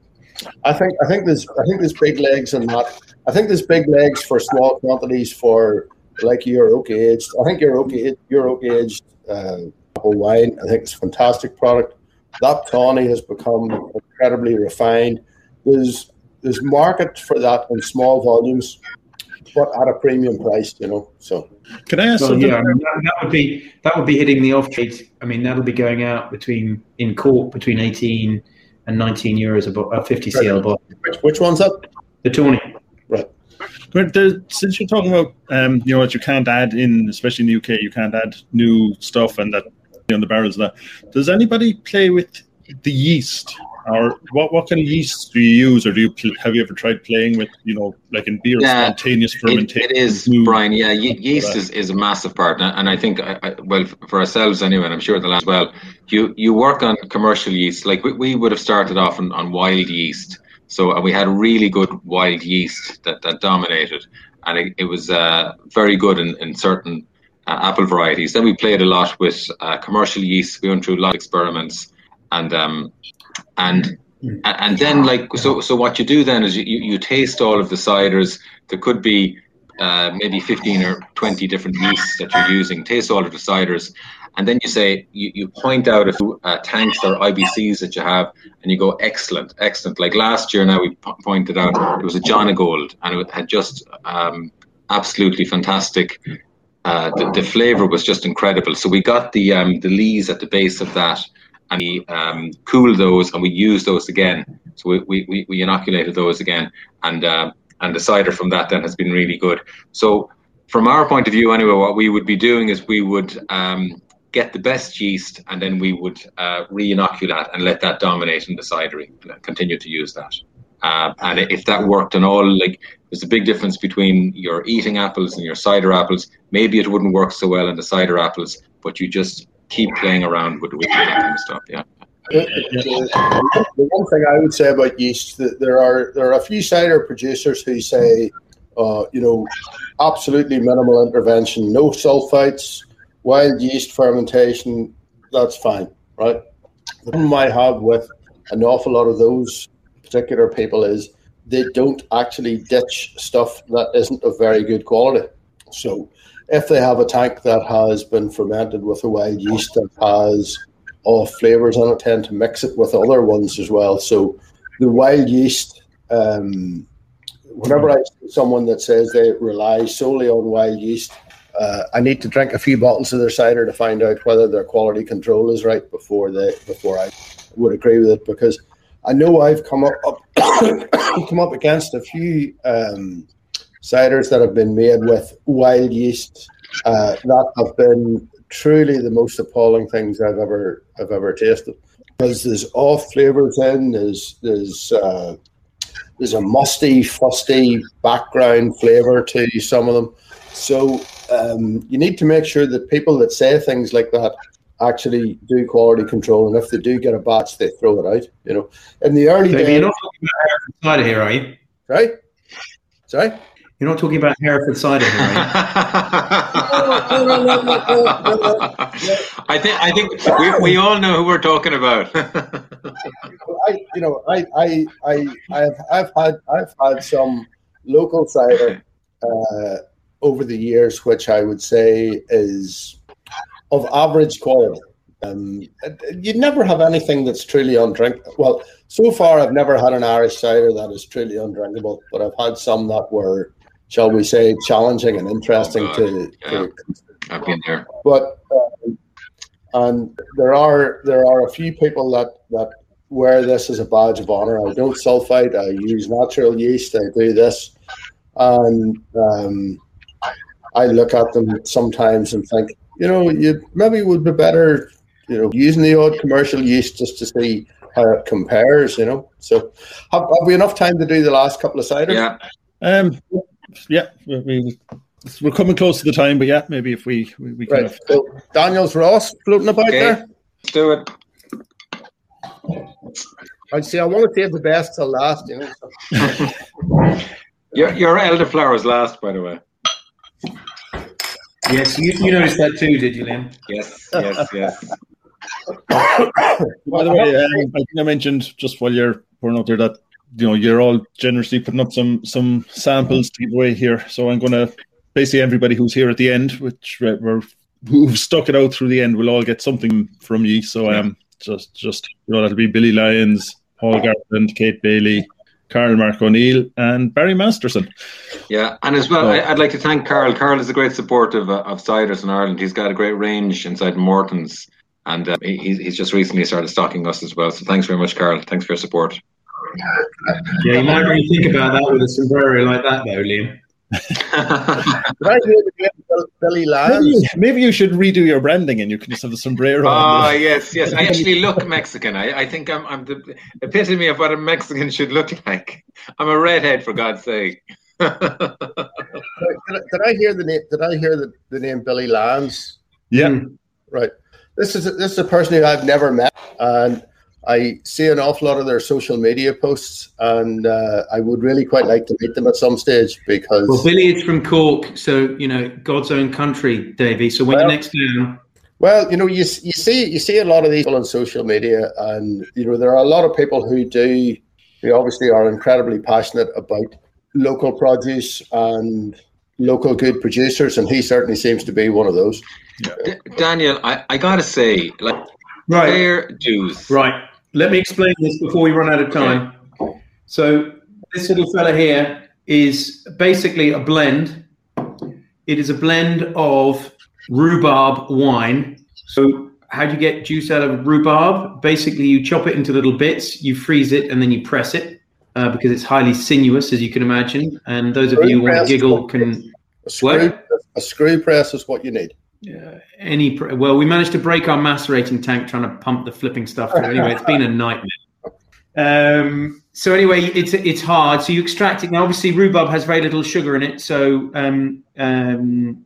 I think I think there's I think there's big legs in that. I think there's big legs for small quantities for like your oak aged. I think your oak your oak aged uh, wine. I think it's a fantastic product. That tawny has become incredibly refined. There's there's market for that in small volumes, but at a premium price, you know. So can I ask? Well, yeah, I mean, that, that, would be that would be hitting the off trade. I mean, that'll be going out between in court between eighteen and nineteen euros a, bo- a fifty right. CL bottle. Which, which one's up? The tawny. Right. But the, since you're talking about, um, you know, what you can't add in, especially in the UK, you can't add new stuff and that on the barrels. That does anybody play with the yeast or what, what kind of yeasts do you use, or do you have you ever tried playing with, you know, like in beer, yeah, spontaneous fermentation? It, it is, Brian. Yeah, ye- yeast is, is a massive part, and I think, I, well, for ourselves anyway, and I'm sure the last well, you you work on commercial yeast. Like we, we would have started off on, on wild yeast, so we had really good wild yeast that, that dominated, and it, it was uh, very good in, in certain uh, apple varieties. Then we played a lot with uh, commercial yeast. We went through a lot of experiments, and um, and and then like so so what you do then is you, you taste all of the ciders. There could be uh, maybe 15 or 20 different yeasts that you're using. Taste all of the ciders. And then you say you, you point out a few uh, tanks or ibcs that you have and you go excellent excellent. Like last year now we p- pointed out it was a Jonagold and it had just um, absolutely fantastic uh, the, the flavor was just incredible. So we got the um, the lees at the base of that and we um, cooled those and we used those again. So we, we, we inoculated those again, and uh, and the cider from that then has been really good. So from our point of view, anyway, what we would be doing is we would um, get the best yeast, and then we would uh, re-inoculate and let that dominate in the cidery, and continue to use that. Uh, and if that worked and all, like there's a big difference between your eating apples and your cider apples. Maybe it wouldn't work so well in the cider apples, but you just keep playing around with, that kind of stuff. Yeah. The, one thing I would say about yeast that there are there are a few cider producers who say, uh, you know, absolutely minimal intervention, no sulfites, wild yeast fermentation, that's fine, right? The problem I have with an awful lot of those particular people is they don't actually ditch stuff that isn't of very good quality. So if they have a tank that has been fermented with a wild yeast that has off flavors in it, tend to mix it with other ones as well. So the wild yeast, um, whenever I see someone that says they rely solely on wild yeast, uh, I need to drink a few bottles of their cider to find out whether their quality control is right before they before I would agree with it because I know I've come up, up come up against a few um, ciders that have been made with wild yeast uh, that have been truly the most appalling things I've ever I've ever tasted. Because there's off flavors in, there's there's uh, there's a musty, fusty background flavor to some of them. So um, you need to make sure that people that say things like that actually do quality control, and if they do get a batch, they throw it out. You know, in the early days, you're not talking about cider here, are you? Right? Sorry. You're not talking about Hereford cider, here, I think I think we, we all know who we're talking about. I, you know, I, I, I, I've, I've had, I've had some local cider uh, over the years, which I would say is of average quality. Um, you never have anything that's truly undrinkable. Well, so far I've never had an Irish cider that is truly undrinkable, but I've had some that were shall we say, challenging and interesting Oh, to, yeah. to I've been there. but um, and there are there are a few people that that wear this as a badge of honor. I don't sulfite. I use natural yeast. I do this, and um, I look at them sometimes and think, you know, you maybe would be better, you know, using the odd commercial yeast just to see how it compares. You know, so have, have we enough time to do the last couple of ciders? Yeah. Um, yeah, we, we, we're coming close to the time, but yeah, maybe if we we, we kind Right. of So Daniel's Ross floating about Okay. there. Let's do it. I see. I want to save the best till last. You know. Your, your elderflower's last, by the way. Yes, you, you noticed that too, did you, Liam? Yes, yes, yes. By the way, um, I think I mentioned just while you're pouring out there that you know you're all generously putting up some some samples to give away here. So I'm going to basically everybody who's here at the end, which we're who've stuck it out through the end, will all get something from you. So um, just just you know that'll be Billy Lyons, Paul Garland, Kate Bailey, Carl Mark O'Neill, and Barry Masterson. Yeah, and as well. I, I'd like to thank Carl. Carl is a great supporter of, uh, of ciders in Ireland. He's got a great range inside Morton's, and uh, he, he's- he's just recently started stocking us as well. So thanks very much, Carl. Thanks for your support. Yeah, you might really think about that with a sombrero like that, though, Liam. Did I hear the name Bill- Billy Maybe you, maybe you should redo your branding and you can just have the sombrero. Ah, on yes, yes. I actually look Mexican. I, I think I'm, I'm the epitome of what a Mexican should look like. I'm a redhead, for God's sake. Did, I- did I hear the name? Did I hear the, the name Billy Lyons? yeah. Mm. Right. This is this is a person who I've never met, and I see an awful lot of their social media posts, and uh, I would really quite like to meet them at some stage because Well, Billy is from Cork, so you know God's own country, Davy. So when Well- you're next down, Well, you know, you you see you see a lot of these people on social media, and you know there are a lot of people who do who obviously are incredibly passionate about local produce and local good producers, and he certainly seems to be one of those. D- Daniel, I, I gotta say, like, right, fair dues. right. Let me explain this before we run out of time. So this little fella here is basically a blend. It is a blend of rhubarb wine. So how do you get juice out of rhubarb? Basically, you chop it into little bits, you freeze it, and then you press it uh, because it's highly sinuous, as you can imagine. And those of you who want to giggle can A screw, What? a screw press is what you need. Uh, any. Well, we managed to break our macerating tank trying to pump the flipping stuff through. Anyway, it's been a nightmare. Um, so anyway, it's it's hard. So you extract it. Now, obviously, rhubarb has very little sugar in it, so um, um,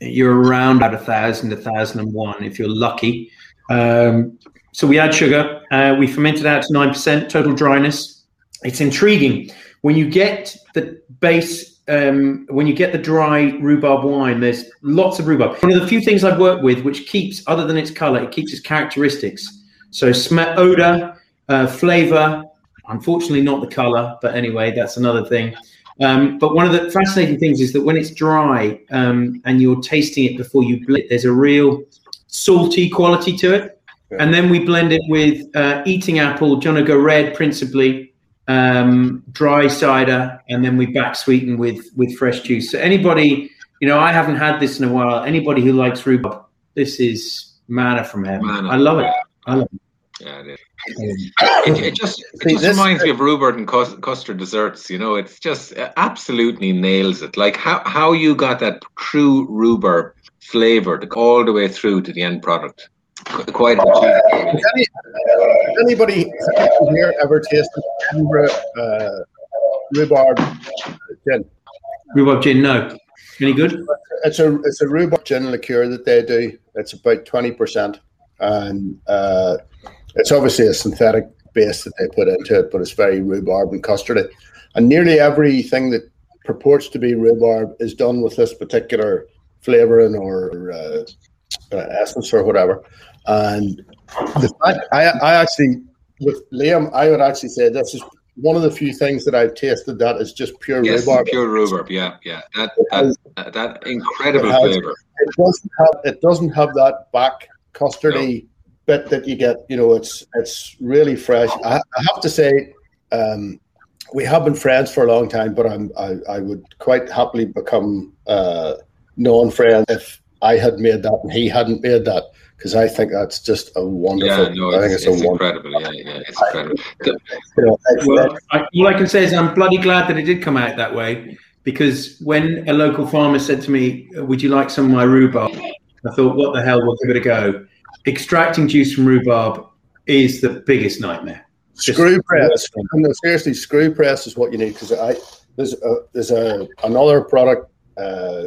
you're around about a thousand, a thousand and one if you're lucky. Um, so we add sugar. Uh, we ferment it out to nine percent total dryness. It's intriguing when you get the base. Um, when you get the dry rhubarb wine, there's lots of rhubarb. One of the few things I've worked with, which keeps, other than its color, it keeps its characteristics. So smell, odor, uh, flavor. Unfortunately, not the color, but anyway, that's another thing. Um, but one of the fascinating things is that when it's dry um, and you're tasting it before you blend, there's a real salty quality to it. And then we blend it with uh, eating apple, Jonared principally, um, dry cider, and then we back sweeten with with fresh juice. So anybody, you know, I haven't had this in a while. Anybody who likes rhubarb, this is manna from heaven. Manna. I love it. I love it. Yeah, it, is. it, it just it See, just reminds me of rhubarb and cus- custard desserts. You know, it's just uh, absolutely nails it. Like how how you got that true rhubarb flavor to, all the way through to the end product. Qu- Quite achievable. Has any, has anybody here ever tasted rhubarb, uh, rhubarb gin? Rhubarb gin, no. Any good? It's a it's a rhubarb gin liqueur that they do. It's about twenty percent, and uh, it's obviously a synthetic base that they put into it, but it's very rhubarb and custardy. And nearly everything that purports to be rhubarb is done with this particular flavoring or uh, uh, essence or whatever. And the fact, I, I actually, with Liam, I would actually say this is one of the few things that I've tasted that is just pure Yes, rhubarb. pure rhubarb. Yeah, yeah. That that that, that incredible It has- flavor. it doesn't have it doesn't have that back custardy bit that you get. You know, it's it's really fresh. I, I have to say, um, we have been friends for a long time, but I'm I, I would quite happily become uh, non-friend if I had made that and he hadn't made that because I think that's just a wonderful. Yeah, no, I think it's, it's, it's a incredible. Yeah, yeah, it's incredible. You know, it's- Well, I, all I can say is I'm bloody glad that it did come out that way because when a local farmer said to me, "Would you like some of my rhubarb?" I thought, "What the hell? We'll give it a go." Extracting juice from rhubarb is the biggest nightmare. Just- screw press. No, seriously, screw press is what you need because I there's a, there's a another product. Uh,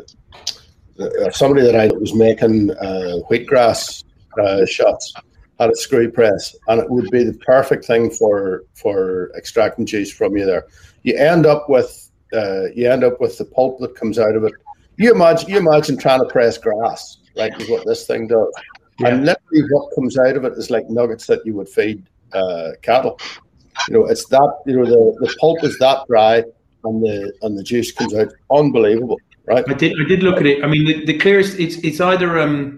uh, somebody that I was making uh, wheatgrass uh, shots had a screw press, and it would be the perfect thing for for extracting juice from you. There, you end up with uh, you end up with the pulp that comes out of it. You imagine you imagine trying to press grass, like is what this thing does. And literally, what comes out of it is like nuggets that you would feed uh, cattle. You know, it's that you know the, the pulp is that dry, and the and the juice comes out unbelievable, right? I did. I did look at it. I mean, the, the clearest. It's it's either um,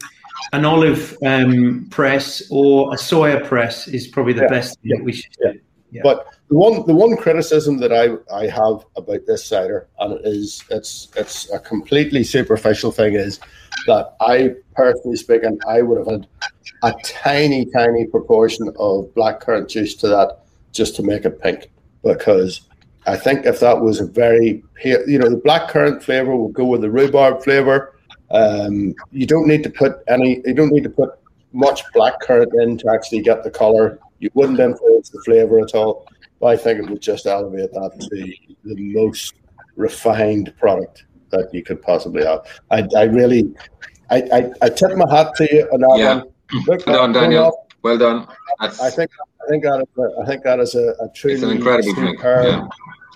an olive um, press or a soya press is probably the Yeah, best thing yeah, that we should yeah. do. Yeah. But the one the one criticism that I, I have about this cider, and it is it's it's a completely superficial thing, is that I personally speaking, I would have had a tiny, tiny proportion of black currant juice to that just to make it pink. Because I think if that was a very you know, the black currant flavor will go with the rhubarb flavor. Um, you don't need to put any, you don't need to put much black currant in to actually get the color. You wouldn't influence the flavor at all. But I think it would just elevate that to the most refined product that you could possibly have. I, I really, I, I, I tip my hat to you on that Yeah. one. Look, Well done, Daniel. Well done. That's, I think I think that is a, I think that is a, a truly an incredible drink. Yeah.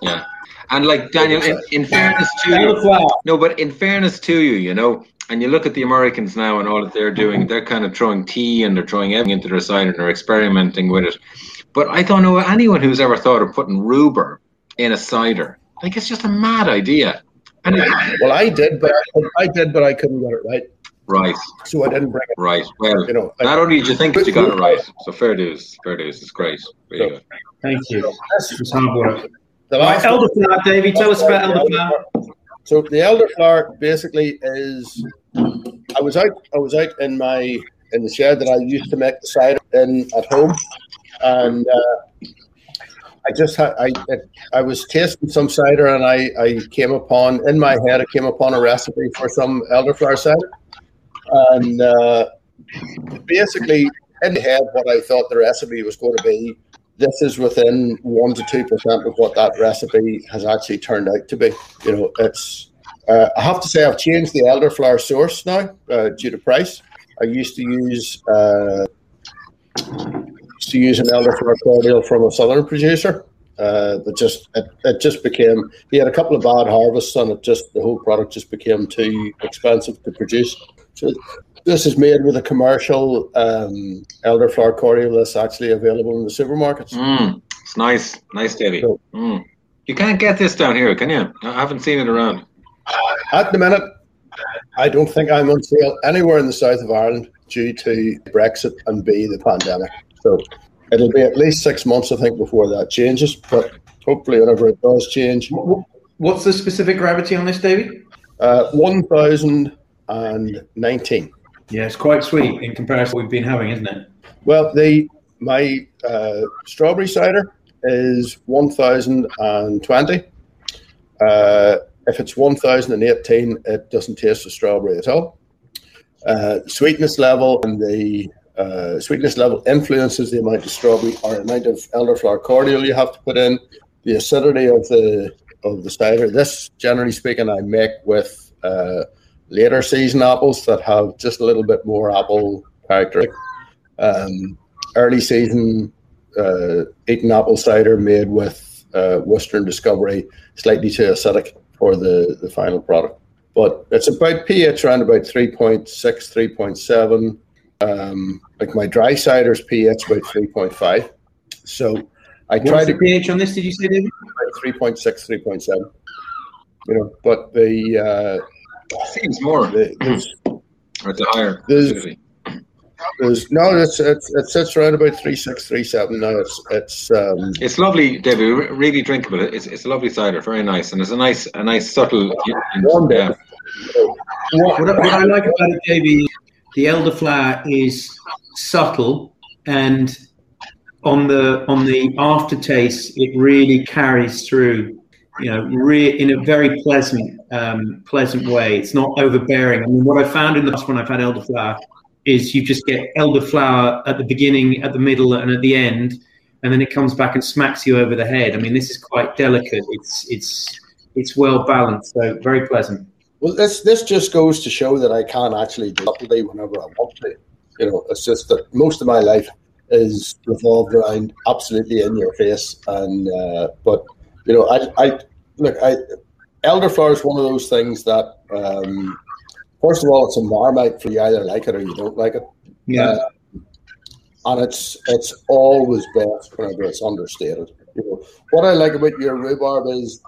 Yeah. And like Daniel, in, in fairness to you, no, but in fairness to you, you know, and you look at the Americans now and all that they're doing, they're kind of throwing tea and they're throwing everything into their cider and they're experimenting with it. But I don't know anyone who's ever thought of putting rhubarb in a cider. Like it's just a mad idea. And Well, I did, but I, I did, but I couldn't get it right, right, so I didn't bring it. right. Well, You know, not only did you think that you got it right, so fair dues, fair dues. It's great. Really good. Thank you. It's the Right, elderflower, Davey. Tell us about elderflower. So the elderflower basically is. I was out. I was out in my in the shed that I used to make the cider in at home, and uh, I just had I I was tasting some cider, and I I came upon in my head I came upon a recipe for some elderflower cider, and uh, basically in the head what I thought the recipe was going to be. This is within one to two percent of what that recipe has actually turned out to be. You know, it's. Uh, I have to say I've changed the elderflower source now uh, due to price. I used to use uh, used to use an elderflower cordial from a southern producer, uh, but just it, it just became. He had a couple of bad harvests, and it just the whole product just became too expensive to produce. So this is made with a commercial um, elderflower cordial that's actually available in the supermarkets. Mm, it's nice, nice, Davey. So- Mm. You can't get this down here, can you? I haven't seen it around. At the minute, I don't think I'm on sale anywhere in the south of Ireland due to Brexit and B the pandemic. So it'll be at least six months, I think, before that changes. But hopefully, whenever it does change, What's the specific gravity on this, Davey? uh, one thousand and nineteen. Yeah, it's quite sweet in comparison to what we've been having, isn't it? Well, the my uh, strawberry cider is one thousand and twenty. Uh, if it's one thousand and eighteen, it doesn't taste of strawberry at all. Uh, sweetness level and the uh, sweetness level influences the amount of strawberry or amount of elderflower cordial you have to put in. The acidity of the of the cider. This, generally speaking, I make with uh, later season apples that have just a little bit more apple character. Um, early season uh, eaten apple cider made with uh, Western Discovery, slightly too acidic for the, the final product. But it's about pH around about 3.6, 3.7. Um, like my dry cider's pH about 3.5. So I try What's to the pH on this? Did you say, David? 3.6, 3.7. You know, but the, uh, Seems more. the there's Or it's a higher There's- There's, no, it's, it's it sits around about three six three seven now. It's it's um, It's lovely, David. Really drinkable. It's it's a lovely cider, very nice, and it's a nice a nice subtle. Warm Yeah. What, what, I- what I like about it, Davey, the elderflower is subtle, and on the on the aftertaste, it really carries through. You know, re- in a very pleasant um, pleasant way. It's not overbearing. I mean, what I found in the last one I've had elderflower is you just get elderflower at the beginning, at the middle, and at the end, and then it comes back and smacks you over the head. I mean, this is quite delicate. It's it's it's well balanced, so very pleasant. Well, this this just goes to show that I can't actually do subtlety whenever I want to. You know, it's just that most of my life is revolved around absolutely in your face, and uh, but you know, I I look, I elderflower is one of those things that um, first of all, it's a marmite for you either like it or you don't like it. Yeah. Uh, and it's it's always best whenever it's understated. You know what I like about your rhubarb is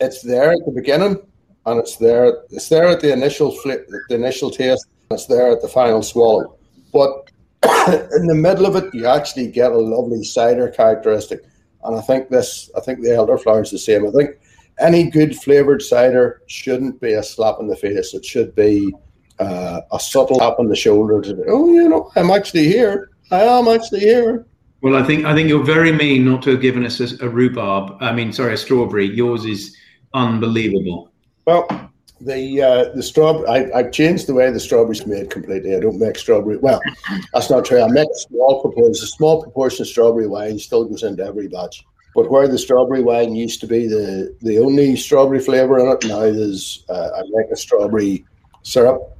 it's there at the beginning and it's there it's there at the initial flip the initial taste and it's there at the final swallow. But in the middle of it, you actually get a lovely cider characteristic. And I think this I think the elderflower is the same. I think any good flavored cider shouldn't be a slap in the face. It should be uh, a subtle tap on the shoulder to oh you know I'm actually here. I am actually here. Well, I think I think you're very mean not to have given us a, a rhubarb. I mean, sorry, a strawberry. Yours is unbelievable. Well, the uh, the strawberry. I, I've changed the way the strawberry's made completely. I don't make strawberry. Well, that's not true. I make small proportion. A small proportion of strawberry wine still goes into every batch. But where the strawberry wine used to be the the only strawberry flavor in it, now there's uh, I a strawberry syrup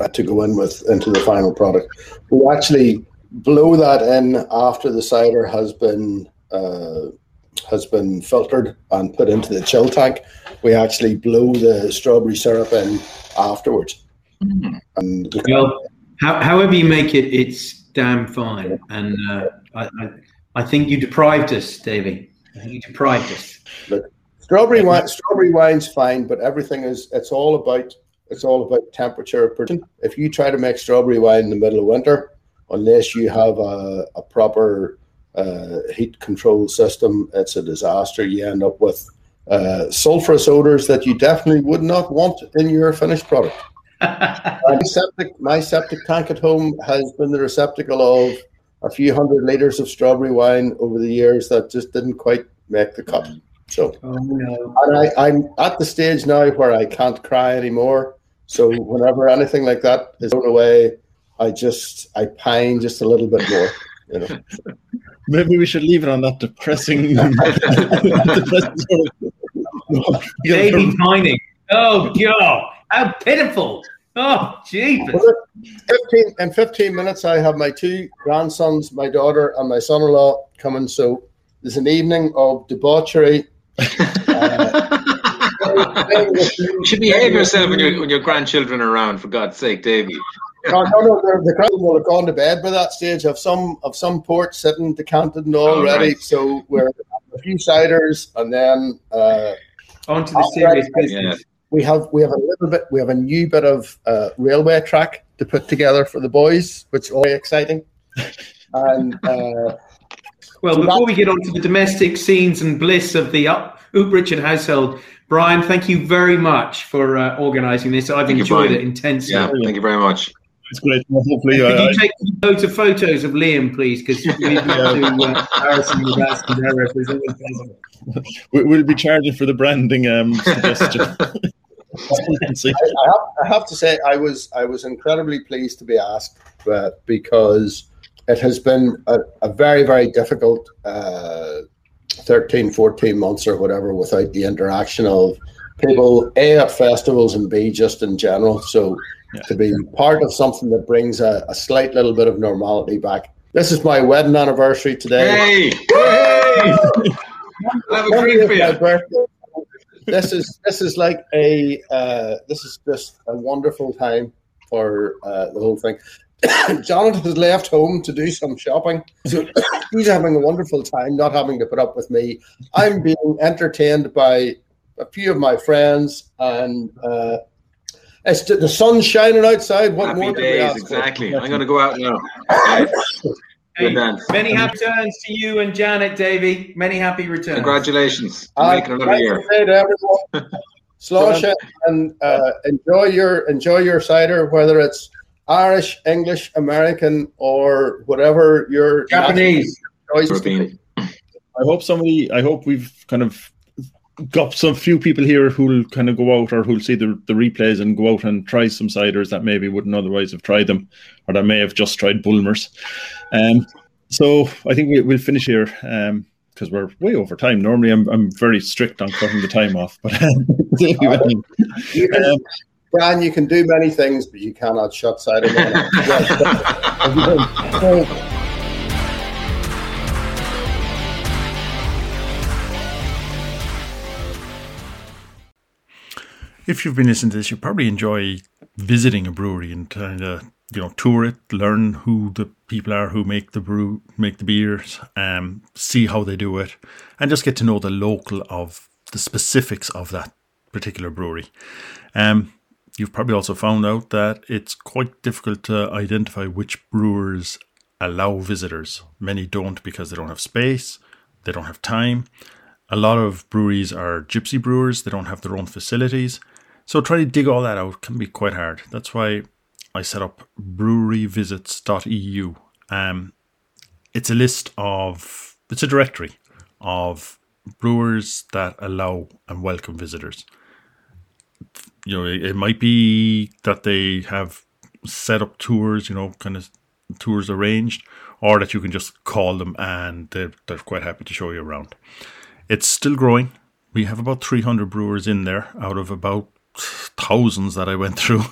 uh, to go in with into the final product. We actually blow that in after the cider has been uh, has been filtered and put into the chill tank. We actually blow the strawberry syrup in afterwards. And the- Well, how, however you make it, it's damn fine. And uh, I, I, I think you deprived us, Davey. You deprived us. strawberry wine, strawberry wine's fine, but everything is it's all about it's all about temperature. If you try to make strawberry wine in the middle of winter, unless you have a, a proper uh, heat control system, it's a disaster. You end up with uh, sulfurous odors that you definitely would not want in your finished product. my septic, my septic tank at home has been the receptacle of a few hundred liters of strawberry wine over the years that just didn't quite make the cut. So, Oh, no. and I, I'm at the stage now where I can't cry anymore. So, whenever anything like that is thrown away, I just I pine just a little bit more. You know, Maybe we should leave it on that depressing. depressing sort of- Davey pining. Oh, God. How pitiful. Oh, jeepers. 15, in 15 minutes, I have my two grandsons, my daughter, and my son in law coming. So, there's an evening of debauchery. you should behave yourself when your when your grandchildren are around. For God's sake, Davey. No, no, no. The, the crowd will have gone to bed by that stage. Have some of some port sitting decanted and all All ready. right. So we're a few ciders, and then uh, On to the serious business. We have we have a little bit. We have a new bit of uh, railway track to put together for the boys, which is very exciting. And uh, Well, So before that- we get on to the domestic scenes and bliss of the up, Oop Richard household, Brian, thank you very much for uh, organising this. I've Thank enjoyed Brian. it intensely. Yeah, thank you very much. It's great. Well, Hopefully, Could uh, you take loads of photos of Liam, please? Because we've got to uh, Harrison with us and Derek, who's always possible. we- we'll be charging for the branding um, suggestion. See. I have, I have to say, I was I was incredibly pleased to be asked uh, because it has been a, a very very difficult uh, 13, 14 months or whatever without the interaction of people a at festivals and b just in general. So Yeah. to be part of something that brings a, a slight little bit of normality back. This is my wedding anniversary today. Hey, hey! I have a treat for you. This is this is like a uh, this is just a wonderful time for uh, the whole thing. Jonathan has left home to do some shopping, so he's having a wonderful time, not having to put up with me. I'm being entertained by a few of my friends, and uh, It's the sun's shining outside. What Happy more do we days, exactly. I'm going to go out now. Right. Hey, many happy returns to you and Janet, Davy. Many happy returns. Congratulations. Uh, Making another year. to everyone. Slosh it and uh, enjoy your enjoy your cider, whether it's Irish, English, American, or whatever your Japanese. choice. European. I hope somebody. I hope we've kind of got some few people here who'll kind of go out or who'll see the, the replays and go out and try some ciders that maybe wouldn't otherwise have tried them, or that may have just tried Bulmers. Um, so I think we, we'll finish here because we're way over time. Normally, I'm I'm very strict on cutting the time off, but You can, Um, Brian, you can do many things, but you cannot shut cider. if you've been listening to this, you probably enjoy visiting a brewery and trying to you know tour it, learn who the people are who make the brew, make the beers, um, see how they do it, and just get to know the local of the specifics of that particular brewery. Um, you've probably also found out that it's quite difficult to identify which brewers allow visitors. Many don't because they don't have space, they don't have time. A lot of breweries are gypsy brewers, they don't have their own facilities. So trying to dig all that out can be quite hard. That's why I set up breweryvisits.eu. Um, it's a list of, it's a directory of brewers that allow and welcome visitors. You know, it, might be that they have set up tours, you know, kind of tours arranged, or that you can just call them and they're, they're quite happy to show you around. It's still growing. We have about 300 brewers in there out of about thousands that I went through.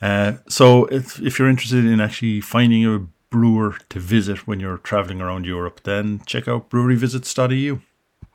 Uh, so if, if you're interested in actually finding a brewer to visit when you're traveling around Europe, then check out breweryvisits.eu.